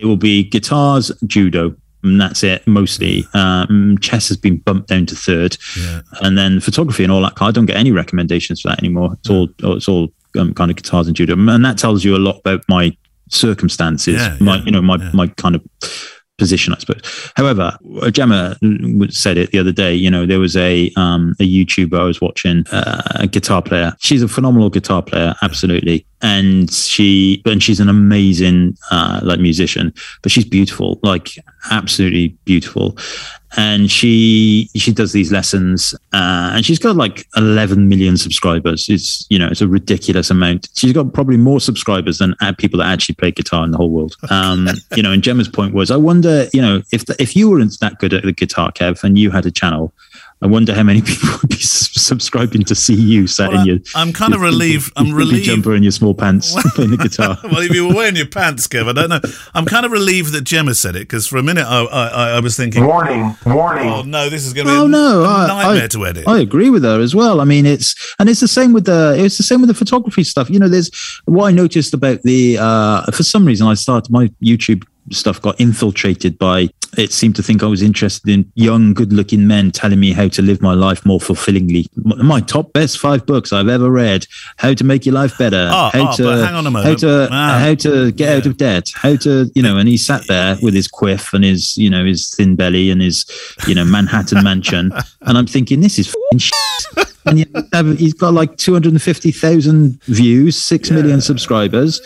it will be guitars, judo, and that's it mostly. Um, chess has been bumped down to third, yeah. and then photography and all that. I don't get any recommendations for that anymore. It's all it's all um, kind of guitars and judo, and that tells you a lot about my circumstances, yeah, my yeah, you know my my kind of position, I suppose. However, Gemma said it the other day. You know, there was a um, a YouTuber I was watching, uh, a guitar player. She's a phenomenal guitar player, absolutely, and she and she's an amazing uh, like musician. But she's beautiful, like absolutely beautiful and she she does these lessons uh, and she's got like 11 million subscribers. It's you know it's a ridiculous amount. She's got probably more subscribers than people that actually play guitar in the whole world. Um, you know and gemma's point was i wonder you know if the, if you weren't that good at the guitar kev and you had a channel I wonder how many people would be subscribing to see you sat well, in your. I'm kind your, of relieved. I'm relieved. Jumper and your small pants playing the guitar. well, if you were wearing your pants, Kev, I don't know. I'm kind of relieved that Gemma said it because for a minute I, I, I, was thinking, warning, warning. Oh no, this is going to be oh, a, no, a nightmare I, to edit. I agree with her as well. I mean, it's and it's the same with the it's the same with the photography stuff. You know, there's what I noticed about the uh, for some reason I started my YouTube stuff got infiltrated by it seemed to think I was interested in young, good looking men telling me how to live my life more fulfillingly. My top best five books I've ever read How to Make Your Life Better, Oh, how, oh, to, hang on a moment. how to Ah. how to get out of debt, how to, you know, and he sat there with his quiff and his, you know, his thin belly and his, you know, Manhattan mansion. And I'm thinking, this is shit. And he's got like 250,000 views, six million subscribers.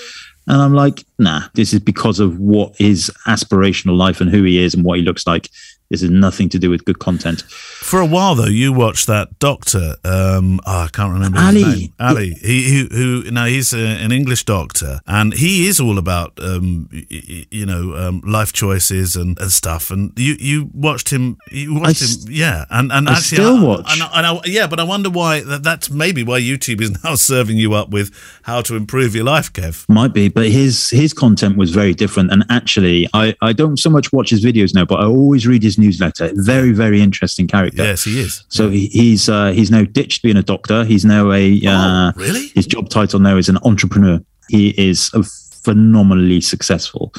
And I'm like, nah, this is because of what his aspirational life and who he is and what he looks like. This is nothing to do with good content. For a while though, you watched that doctor. Um, oh, I can't remember his Ali. name. Ali. He who, who now he's a, an English doctor, and he is all about um, you know um, life choices and, and stuff. And you you watched him. You watched s- him, yeah. And and I actually, still I- watch. And, I- and I- yeah, but I wonder why that, that's maybe why YouTube is now serving you up with how to improve your life, Kev. Might be, but his his content was very different. And actually, I, I don't so much watch his videos now, but I always read his newsletter. Very, very interesting character. Yes, he is. So he, he's uh, he's now ditched being a doctor. He's now a uh, oh, really? his job title now is an entrepreneur. He is a phenomenally successful,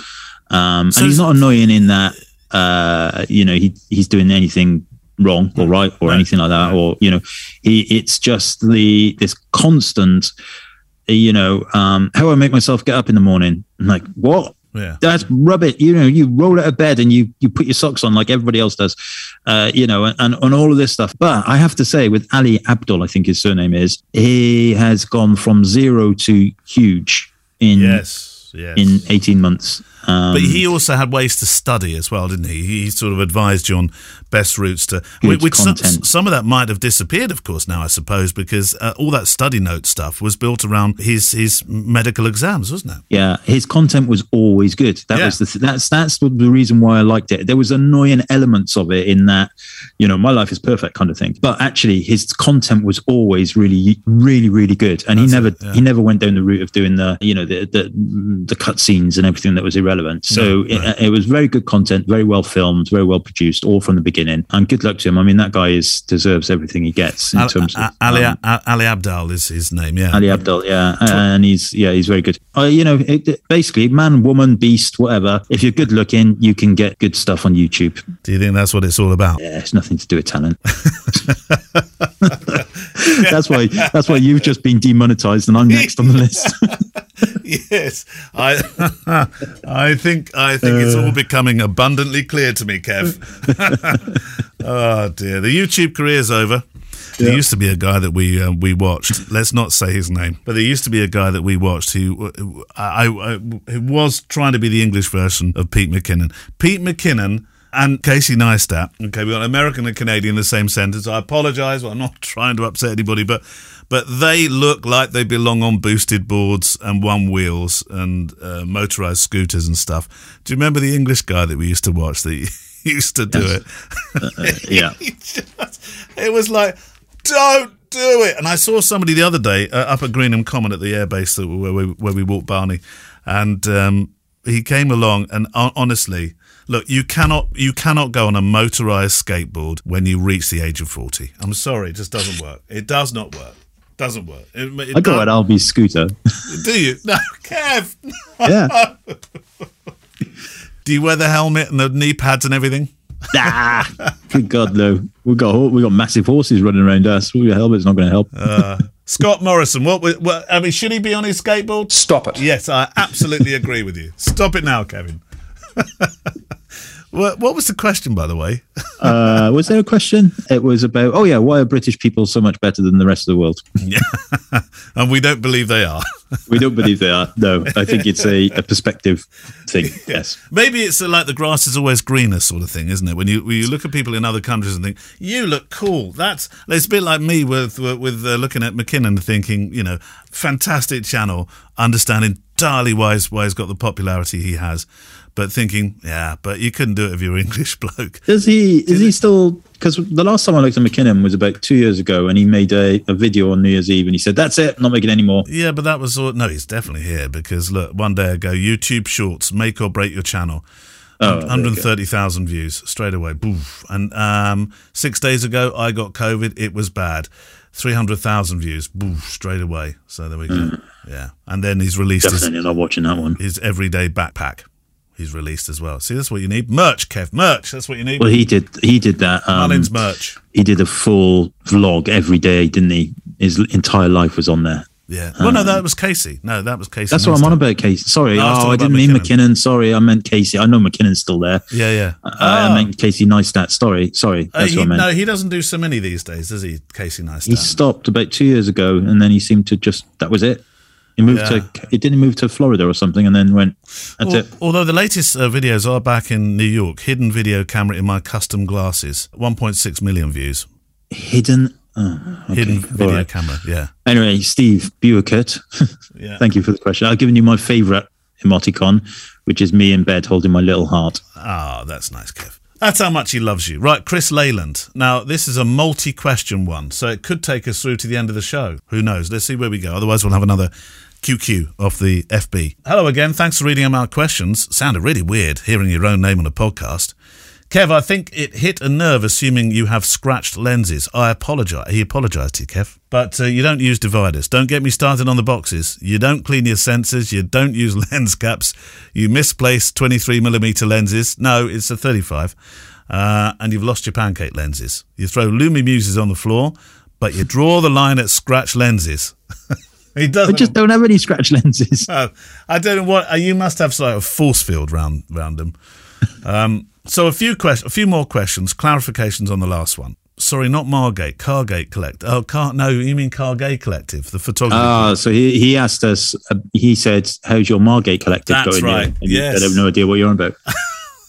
um, So and he's not annoying in that uh, you know he he's doing anything wrong or right or Right. anything like that, Right. or you know he it's just the this constant. You know, um, how I make myself get up in the morning. I'm like, what? Yeah. That's rubbish. You know, you roll out of bed and you you put your socks on like everybody else does, uh, you know, and, and, all of this stuff. But I have to say, with Ali Abdul, I think his surname is, he has gone from zero to huge in Yes. Yes. in 18 months. Um, But he also had ways to study as well, didn't he? He sort of advised you on best routes to. Which some, some of that might have disappeared, of course, now I suppose, because uh, all that study note stuff was built around his his medical exams, wasn't it? Yeah, his content was always good. That Yeah. was the th- that's that's the reason why I liked it. There was annoying elements of it in that, you know, my life is perfect kind of thing. But actually, his content was always really, really, really good. And That's he never it, yeah. he never went down the route of doing the you know the the the cut scenes and everything that was irrelevant. So No, right. it, it was very good content, very well filmed, very well produced, all from the beginning. And good luck to him. I mean, that guy is deserves everything he gets in terms of Ali, um, Ali Abdaal is his name, yeah. Ali Abdul, yeah, and he's yeah, he's very good. Uh, you know, it, it- basically, man, woman, beast, whatever. If you're good looking, you can get good stuff on YouTube. Do you think that's what it's all about? Yeah, it's nothing to do with talent. that's why that's why you've just been demonetized, and I'm next on the list. yes, I, I think I think it's Uh. all becoming abundantly clear to me, Kev. oh dear, the YouTube career's over. There used to be a guy that we uh, we watched. Let's not say his name, but there used to be a guy that we watched who I, I, who was trying to be the English version of Pete McKinnon. Pete McKinnon and Casey Neistat. Okay, we got American and Canadian in the same sentence. I apologise. I'm not trying to upset anybody, but but they look like they belong on boosted boards and one wheels and uh, motorized scooters and stuff. Do you remember the English guy that we used to watch that used to do it? yeah, just- it was like, don't do it. And I saw somebody the other day uh, up at Greenham Common at the airbase where, we, where we walked Barney, and um, he came along. And hon- honestly, look, you cannot you cannot go on a motorized skateboard when you reach the age of forty. I'm sorry, it just doesn't work. It does not work. Doesn't work. It, it I got don't- an Albi scooter. Do you? No, Kev. yeah, Do you wear the helmet and the knee pads and everything? ah, good God, no. We got ho- we got massive horses running around us. Your helmet's not going to help. Uh, Scott Morrison, what, wa- what? I mean, should he be on his skateboard? Stop it. Yes, I absolutely agree with you. Stop it now, Kevin. What, what was the question, by the way? Uh, was there a question? It was about oh yeah, why are British people so much better than the rest of the world? and we don't believe they are. We don't believe they are. No, I think it's a, a perspective thing. Yes. Maybe it's uh, like the grass is always greener sort of thing, isn't it? When you when you look at people in other countries and think you look cool, that's it's a bit like me with with uh, looking at McKinnon, and thinking you know, fantastic channel, understanding entirely why he's, why he's got the popularity he has, but thinking yeah, but you couldn't do it if you were English bloke. Does he? Is he still? Because the last time I looked at McKinnon was about two years ago, and he made a, a video on New Year's Eve, and he said, "That's it, I'm not making any more." Yeah, but that was all, no, he's definitely here because look, one day ago, YouTube Shorts make or break your channel. Oh, there you go. 130,000 views straight away. Boof. And um, six days ago, I got COVID. It was bad. 300,000 views. Boof, straight away. So there we go. Yeah. And then he's released his, Definitely not watching that one. his everyday backpack. He's released as well. See, that's what you need. Merch, Kev. Merch. That's what you need. Well, he did. He did that. Um, Mullins merch. He did a full vlog every day, didn't he? His entire life was on there. Yeah. Well, no, that was Casey. No, that was Casey. That's what I'm on about, Casey. Sorry. No, I oh, I didn't about mean McKinnon. McKinnon. Sorry, I meant Casey. I know McKinnon's still there. Yeah, yeah. Uh, Ah. I meant Casey Neistat. Sorry, sorry. Uh, That's he, what I meant. no, he doesn't do so many these days, does he, Casey Neistat? he stopped about two years ago, and then he seemed to just that was it. He moved Yeah. to he didn't move to Florida or something, and then went. That's Al- it. Although the latest uh, videos are back in New York, hidden video camera in my custom glasses, 1.6 million views. Hidden. Oh, okay. Hidden video right. camera, yeah. Anyway, Steve Bueckert, Yeah. thank you for the question. I've given you my favourite emoticon, which is me in bed holding my little heart. Ah, that's nice, Kev. That's how much he loves you. Right, Chris Leyland. Now, this is a multi question one, so it could take us through to the end of the show. Who knows? Let's see where we go. Otherwise, we'll have another QQ off the FB. Hello again. Thanks for reading out questions. Sounded really weird hearing your own name on a podcast. Kev, I think it hit a nerve assuming you have scratched lenses. I apologise. He apologised to you, Kev. But uh, you don't use dividers. Don't get me started on the boxes. You don't clean your sensors. You don't use lens caps. You misplace 23mm lenses. No, it's a 35. Uh, and you've lost your pancake lenses. You throw Lumi Muses on the floor, but you draw the line at scratch lenses. he I doesn't. just don't have any scratch lenses. Oh, I don't know what uh, you must have sort of force field round round them. Um, so a few quest- a few more questions, clarifications on the last one. Sorry, not Margate, Cargate Collect. Oh, Car. No, you mean Cargate Collective, the photography. Ah, so he, he asked us. Uh, he said, "How's your Margate collective That's going?" right, And yes. I have no idea what you're on about.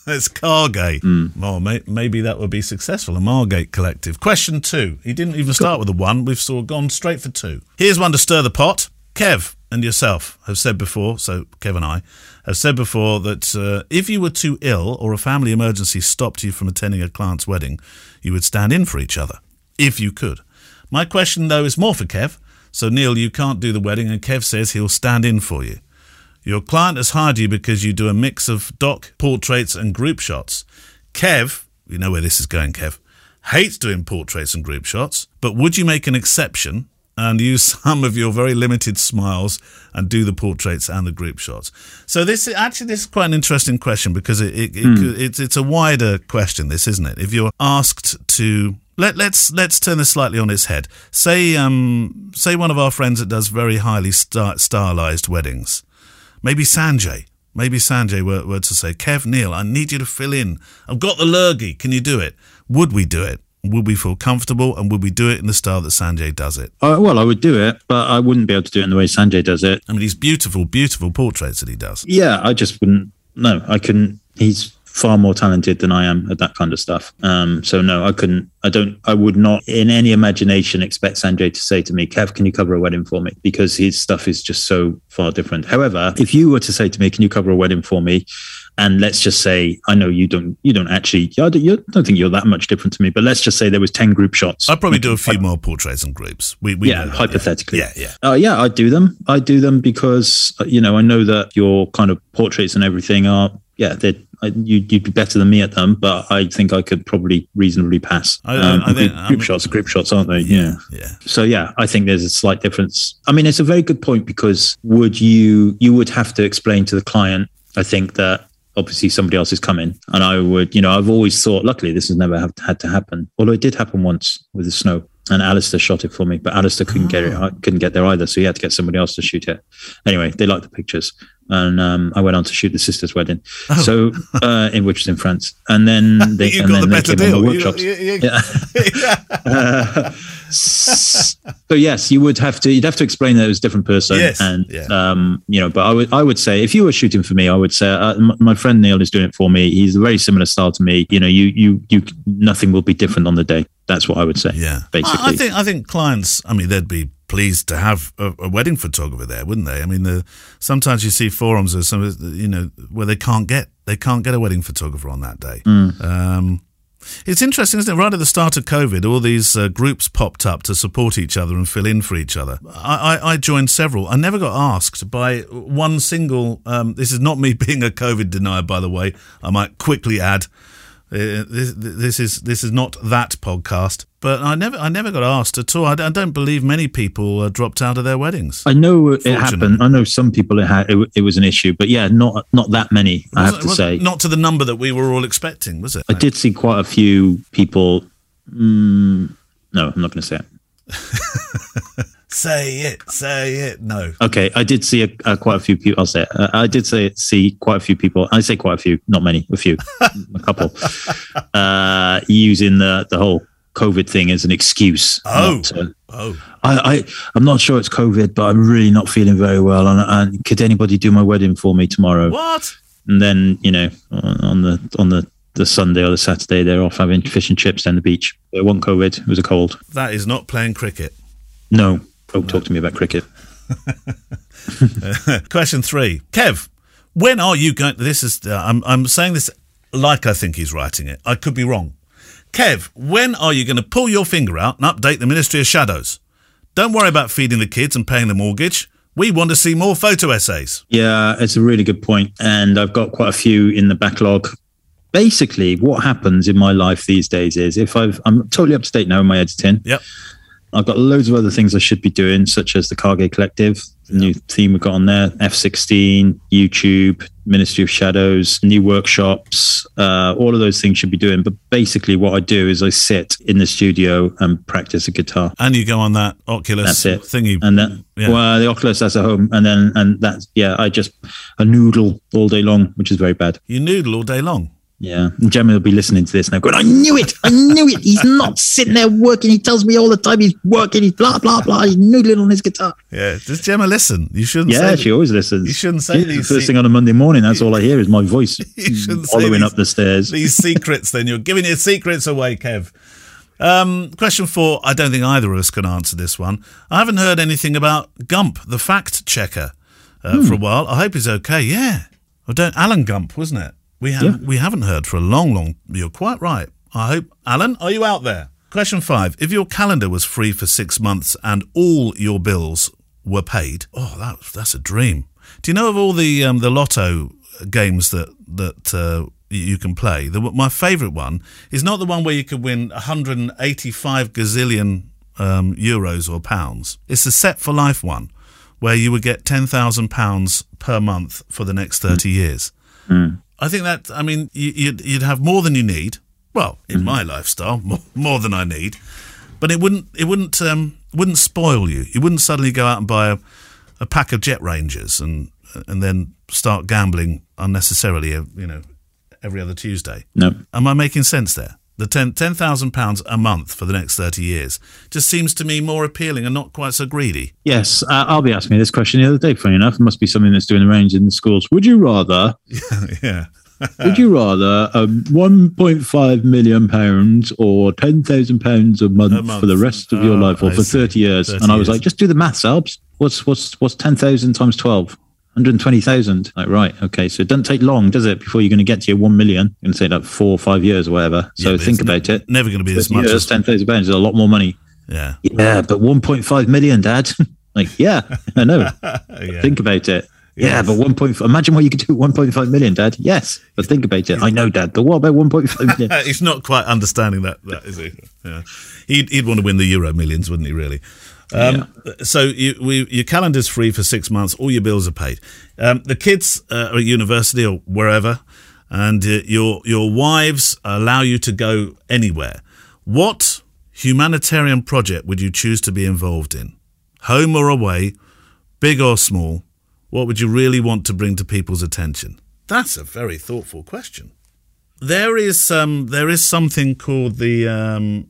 It's Cargate. Hmm. Oh, may- maybe that would be successful. A Margate Collective. Question two. He didn't even start with a one. We've sort of gone straight for two. Here's one to stir the pot. Kev and yourself have said before, so Kev and I have said before that uh, if you were too ill or a family emergency stopped you from attending a client's wedding, you would stand in for each other, if you could. My question, though, is more for Kev. So, Neil, you can't do the wedding, and Kev says he'll stand in for you. Your client has hired you because you do a mix of doc, portraits, and group shots. Kev, you know where this is going, Kev, hates doing portraits and group shots, but would you make an exception and use some of your very limited smiles and do the portraits and the group shots? So this is actually this is quite an interesting question because it, it, it could- it's it's a wider question. This isn't it? If you're asked to let, let's let's turn this slightly on its head. Say um say one of our friends that does very highly star, stylized weddings maybe Sanjay. Maybe Sanjay were, were to say, Kev, Neil, I need you to fill in. I've got the lurgy. Can you do it? Would we do it? Would we feel comfortable? And would we do it in the style that Sanjay does it? Uh, well, I would do it, but I wouldn't be able to do it in the way Sanjay does it. I mean, these beautiful, beautiful portraits that he does. Yeah, I just wouldn't. No, I couldn't. He's far more talented than I am at that kind of stuff. Um, so no, I couldn't. I don't. I would not, in any imagination, expect Sanjay to say to me, "Kev, can you cover a wedding for me?" Because his stuff is just so far different. However, if you were to say to me, "Can you cover a wedding for me?" and let's just say, I know you don't. You don't actually. I don't, you don't think you're that much different to me. But let's just say there was ten group shots. I'd probably do a few more portraits and groups. We, we yeah, hypothetically. Yeah, yeah. Uh, yeah, I do them. I do them because uh, you know I know that your kind of portraits and everything are yeah I, you, you'd be better than me at them, but I think I could probably reasonably pass. I- um, I- I think- group, shots, group shots, aren't they? Yeah. Yeah. So yeah, I think there's a slight difference. I mean, it's a very good point because would you you would have to explain to the client? I think that obviously somebody else is coming, and I would, you know, I've always thought. Luckily, this has never have, had to happen. Although it did happen once with the snow, and Alistair shot it for me, but Alistair couldn't get it. I couldn't get there either, so he had to get somebody else to shoot it. Anyway, they liked the pictures, and um, I went on to shoot the sister's wedding, so uh, in which was in France, and then they you and got then the they better came on deal. You- workshops. you- you- Yeah. Uh, so yes, you would have to you'd have to explain that it was a different person, Yes, and yeah. um, you know. But I would I would say if you were shooting for me, I would say uh, m- my friend Neil is doing it for me. He's a very similar style to me. You know, you you you nothing will be different on the day. That's what I would say. Yeah, basically. I, I think I think clients. I mean, they'd be pleased to have a, a wedding photographer there, wouldn't they? I mean, the, sometimes you see forums or some, you know, where they can't get they can't get a wedding photographer on that day. Um, it's interesting, isn't it? Right at the start of COVID, all these uh, groups popped up to support each other and fill in for each other. I, I, I joined several. I never got asked by one single. Um, this is not me being a COVID denier, by the way. I might quickly add. Uh, this, this is this is not that podcast. But I never I never got asked at all. I, I don't believe many people uh, dropped out of their weddings. I know it happened. I know some people it had it, it, was an issue, but yeah, not not that many. I have to say, not to the number that we were all expecting, was it? I did see quite a few people. Mm, no, I'm not going to say it. say it, say it. No. Okay, I did see a, a, quite a few people. I'll say it. Uh, I did say see quite a few people. I say quite a few, not many, a few, a couple, uh, using the the whole COVID thing as an excuse. Oh, to, oh. I, I I'm not sure it's COVID, but I'm really not feeling very well. And, and could anybody do my wedding for me tomorrow? What? And then you know on the on the the Sunday or the Saturday they're off having fish and chips down the beach. It wasn't COVID. It was a cold. That is not playing cricket. No. Don't no. talk to me about cricket. Question three, Kev. When are you going? This is. Uh, I'm. I'm saying this like I think he's writing it. I could be wrong. Kev, when are you going to pull your finger out and update the Ministry of Shadows? Don't worry about feeding the kids and paying the mortgage. We want to see more photo essays. Yeah, it's a really good point, and I've got quite a few in the backlog. Basically, what happens in my life these days is if I've, I'm totally up to date now in my editing. Yep. I've got loads of other things I should be doing, such as the Cargate Collective, the new theme we've got on there, F16, YouTube, Ministry of Shadows, new workshops, uh, all of those things should be doing. But basically, what I do is I sit in the studio and practice a guitar. And you go on that Oculus that's it. thingy. And then, yeah. well, the Oculus that's at home. And then, and that's, yeah, I just a noodle all day long, which is very bad. You noodle all day long? Yeah, and Gemma will be listening to this now going, "I knew it! I knew it! He's not sitting there working. He tells me all the time he's working. He's blah blah blah. He's noodling on his guitar." Yeah, does Gemma listen? You shouldn't. Yeah, she always listens. You shouldn't say these. First se- thing on a Monday morning, that's all I hear is my voice following up the stairs. These secrets, then you're giving your secrets away, Kev. Um, question four. I don't think either of us can answer this one. I haven't heard anything about Gump, the fact checker, uh, hmm. for a while. I hope he's okay. Yeah. I don't. Alan Gump, wasn't it? We have yeah. we haven't heard for a long, long. You're quite right. I hope, Alan, are you out there? Question five: If your calendar was free for six months and all your bills were paid, oh, that that's a dream. Do you know of all the um, the lotto games that that uh, you can play? The, my favourite one is not the one where you could win 185 gazillion um, euros or pounds. It's the set for life one, where you would get ten thousand pounds per month for the next thirty mm. years. Mm. I think that I mean you'd you'd have more than you need. Well, in mm-hmm. my lifestyle, more, more, than I need, but it wouldn't it wouldn't um, wouldn't spoil you. You wouldn't suddenly go out and buy a, a pack of Jet Rangers and and then start gambling unnecessarily. You know, every other Tuesday. No, am I making sense there? The ten ten thousand pounds a month for the next thirty years just seems to me more appealing and not quite so greedy. Yes, uh, Albie asking me this question the other day. Funny enough, it must be something that's doing the range in the schools. Would you rather? yeah. would you rather um, 1.5 million pounds or 10,000 pounds a month for the rest of your oh, life or I for 30 years? 30 and I was years. like, just do the maths, Albs. What's what's what's 10,000 times 12? 120,000. Like, right. Okay. So it doesn't take long, does it, before you're going to get to your 1 million? You're going to say like four or five years or whatever. So yeah, think about ne- it. Never going to be this much. Years, 10,000 pounds is a lot more money. Yeah. Yeah. But 1.5 million, dad. like, yeah, I know. yeah. Think about it. Yes. Yeah, but 1.5. Imagine what you could do with 1.5 million, Dad. Yes, but think about it. I know, Dad, but what about 1.5 million? He's not quite understanding that, that is he? Yeah. He'd, he'd want to win the Euro millions, wouldn't he, really? Um, yeah. So you, we, your calendar's free for six months. All your bills are paid. Um, the kids uh, are at university or wherever, and uh, your your wives allow you to go anywhere. What humanitarian project would you choose to be involved in? Home or away, big or small? What would you really want to bring to people's attention? That's a very thoughtful question. There is um, there is something called the um,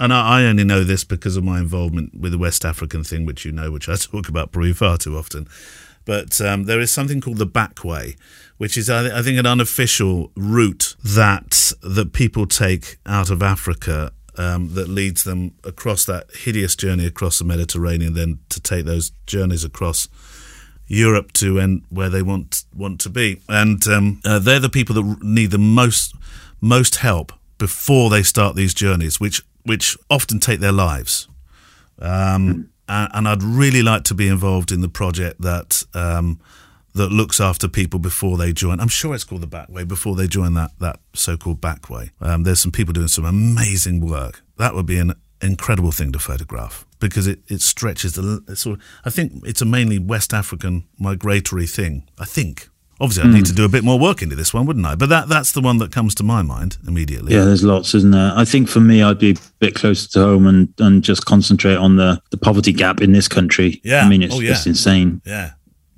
and I, I, only know this because of my involvement with the West African thing, which you know, which I talk about probably far too often. But um, there is something called the back way, which is, I, think, an unofficial route that that people take out of Africa um, that leads them across that hideous journey across the Mediterranean, then to take those journeys across Europe to end where they want want to be. And um, uh, they're the people that need the most most help before they start these journeys, which which often take their lives. Um, and, and, I'd really like to be involved in the project that um, that looks after people before they join. I'm sure it's called the back way before they join that that so-called back way. Um, there's some people doing some amazing work. That would be an incredible thing to photograph because it, it stretches the sort of, I think it's a mainly West African migratory thing. I think. Obviously, I need hmm. to do a bit more work into this one, wouldn't I? But that that's the one that comes to my mind immediately. Yeah, there's lots, isn't there? I think for me, I'd be a bit closer to home and, and just concentrate on the, the poverty gap in this country. Yeah. I mean, it's Oh, yeah. just insane. Yeah.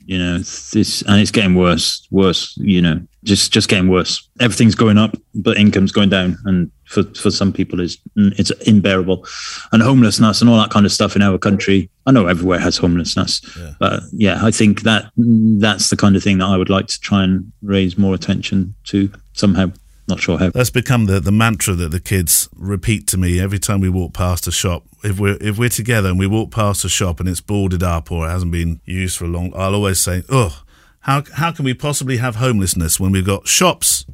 You know, this, and it's getting worse, worse. You know, just just getting worse. Everything's going up, but income's going down, and for for some people, is it's unbearable. And homelessness and all that kind of stuff in our country. I know everywhere has homelessness, Yeah. but yeah, I think that that's the kind of thing that I would like to try and raise more attention to somehow. Not sure how. That's become the, the mantra that the kids repeat to me every time we walk past a shop. If we're if we're together and we walk past a shop and it's boarded up or it hasn't been used for a long, I'll always say, "Oh, how how can we possibly have homelessness when we've got shops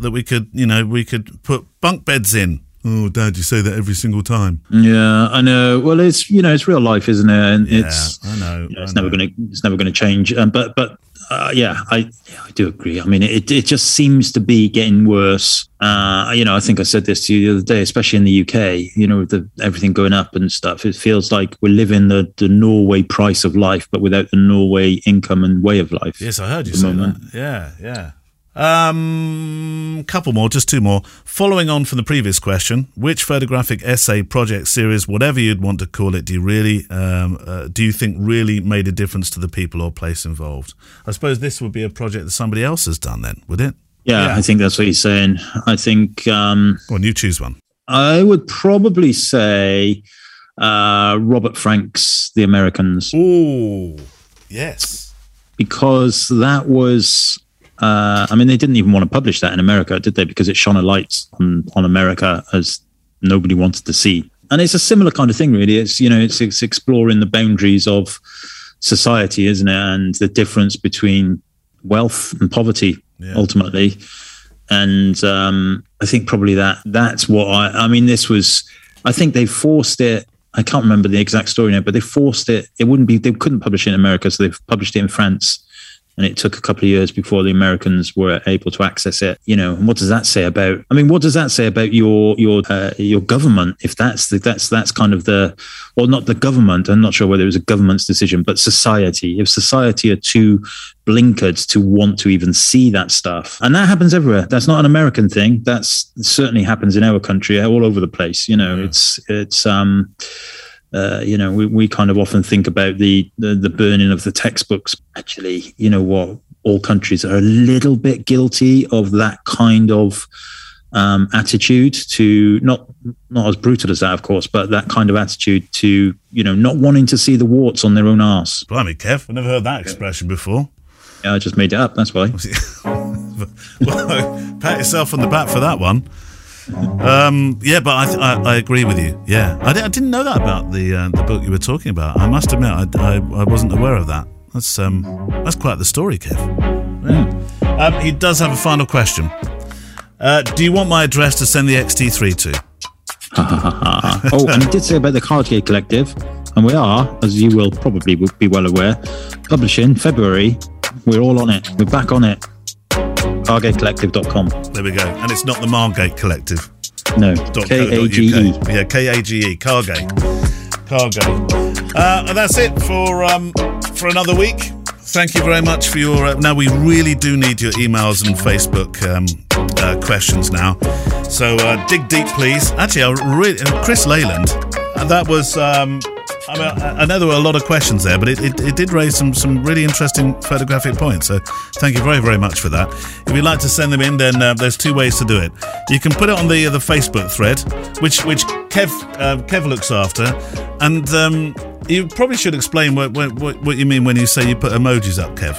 that we could you know we could put bunk beds in?" Oh, Dad, you say that every single time. Yeah, I know. Well, it's you know it's real life, isn't it? And Yeah, it's I know. you know, I it's never know. going to it's never going to change. Um, but but uh, yeah, I yeah, I do agree. I mean, it it just seems to be getting worse. Uh, you know, I think I said this to you the other day, especially in the UK. You know, with the everything going up and stuff, it feels like we're living the the Norway price of life, but without the Norway income and way of life. Yes, I heard you the say that. Yeah, yeah. Um, couple more, just two more. Following on from the previous question, which photographic essay, project, series, whatever you'd want to call it, do you really, um, uh, do you think really made a difference to the people or place involved? I suppose this would be a project that somebody else has done, then, would it? Yeah, Yeah. I think that's what he's saying. I think um, Go on, you choose one. I would probably say uh, Robert Frank's The Americans. Oh, yes. because that was uh, I mean they didn't even want to publish that in America, did they? Because it shone a light on on America as nobody wanted to see. And it's a similar kind of thing, really. It's you know it's, it's exploring the boundaries of society, isn't it, and the difference between wealth and poverty Yeah. ultimately. And um, I think probably that that's what I. I mean, this was. I think they forced it. I can't remember the exact story now, but they forced it. It wouldn't be. They couldn't publish it in America, so they've published it in France. And it took a couple of years before the Americans were able to access it. You know, and what does that say about? I mean, what does that say about your your uh, your government? If that's the, that's that's kind of the, well, not the government. I'm not sure whether it was a government's decision, but society. If society are too blinkered to want to even see that stuff, and that happens everywhere. That's not an American thing. That's certainly happens in our country, all over the place. You know, it's it's um uh, you know, we, we kind of often think about the, the the burning of the textbooks. Actually, you know what? All countries are a little bit guilty of that kind of um, attitude to not not as brutal as that, of course, but that kind of attitude to you know not wanting to see the warts on their own arse. Blimey, Kev, I've never heard that expression before. Yeah, I just made it up. That's why. well, pat yourself on the back for that one. Um, yeah, but I, I, I agree with you. Yeah, I, didn't know that about the uh, the book you were talking about. I must admit, I, I, I wasn't aware of that. That's um, that's quite the story, Kev. Yeah. Um, he does have a final question. Uh, do you want my address to send the X-T3 to? oh, and he did say about the Kage Collective, and we are, as you will probably be well aware, publishing February. We're all on it. We're back on it. KageCollective.com. There we go. And it's not the Margate Collective. No, K A G E. Yeah, K A G E. Kage. Kage. Uh, and that's it for um, for another week. Thank you very much for your. Uh, now we really do need your emails and Facebook um, uh, questions now. So uh, dig deep, please. Actually, I really, uh, Chris Leyland. uh, That was. Um, I, mean, I I know there were a lot of questions there, but it, it, it did raise some, some really interesting photographic points. So thank you very, very much for that. If you'd like to send them in, then uh, there's two ways to do it. You can put it on the the Facebook thread, which which Kev uh, Kev looks after, and um, you probably should explain what, what what what you mean when you say you put emojis up, Kev.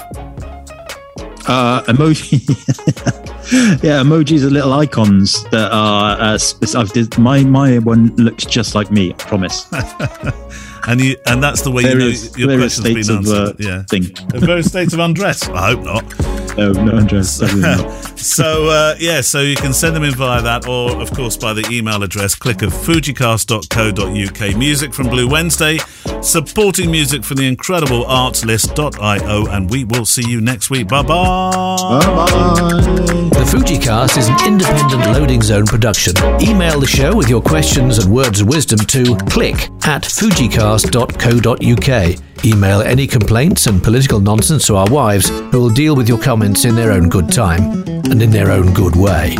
Uh, emoji. yeah, emojis are little icons that are. Uh, spe- did, my my one looks just like me. I promise. And you and that's the way you know your question's states been of uh, answered. yeah. thing. At various states of undress. I hope not. No, no, Andres. definitely not. so uh, yeah, so you can send them in via that, or of course by the email address. Click of fujicast.co.uk. Music from Blue Wednesday. supporting music from the incredible artlist.io, and we will see you next week. Bye bye. Bye The Fujicast is an independent loading zone production. Email the show with your questions and words of wisdom to click at fujicast.co.uk. Email any complaints and political nonsense to our wives, who will deal with your comments in their own good time and in their own good way.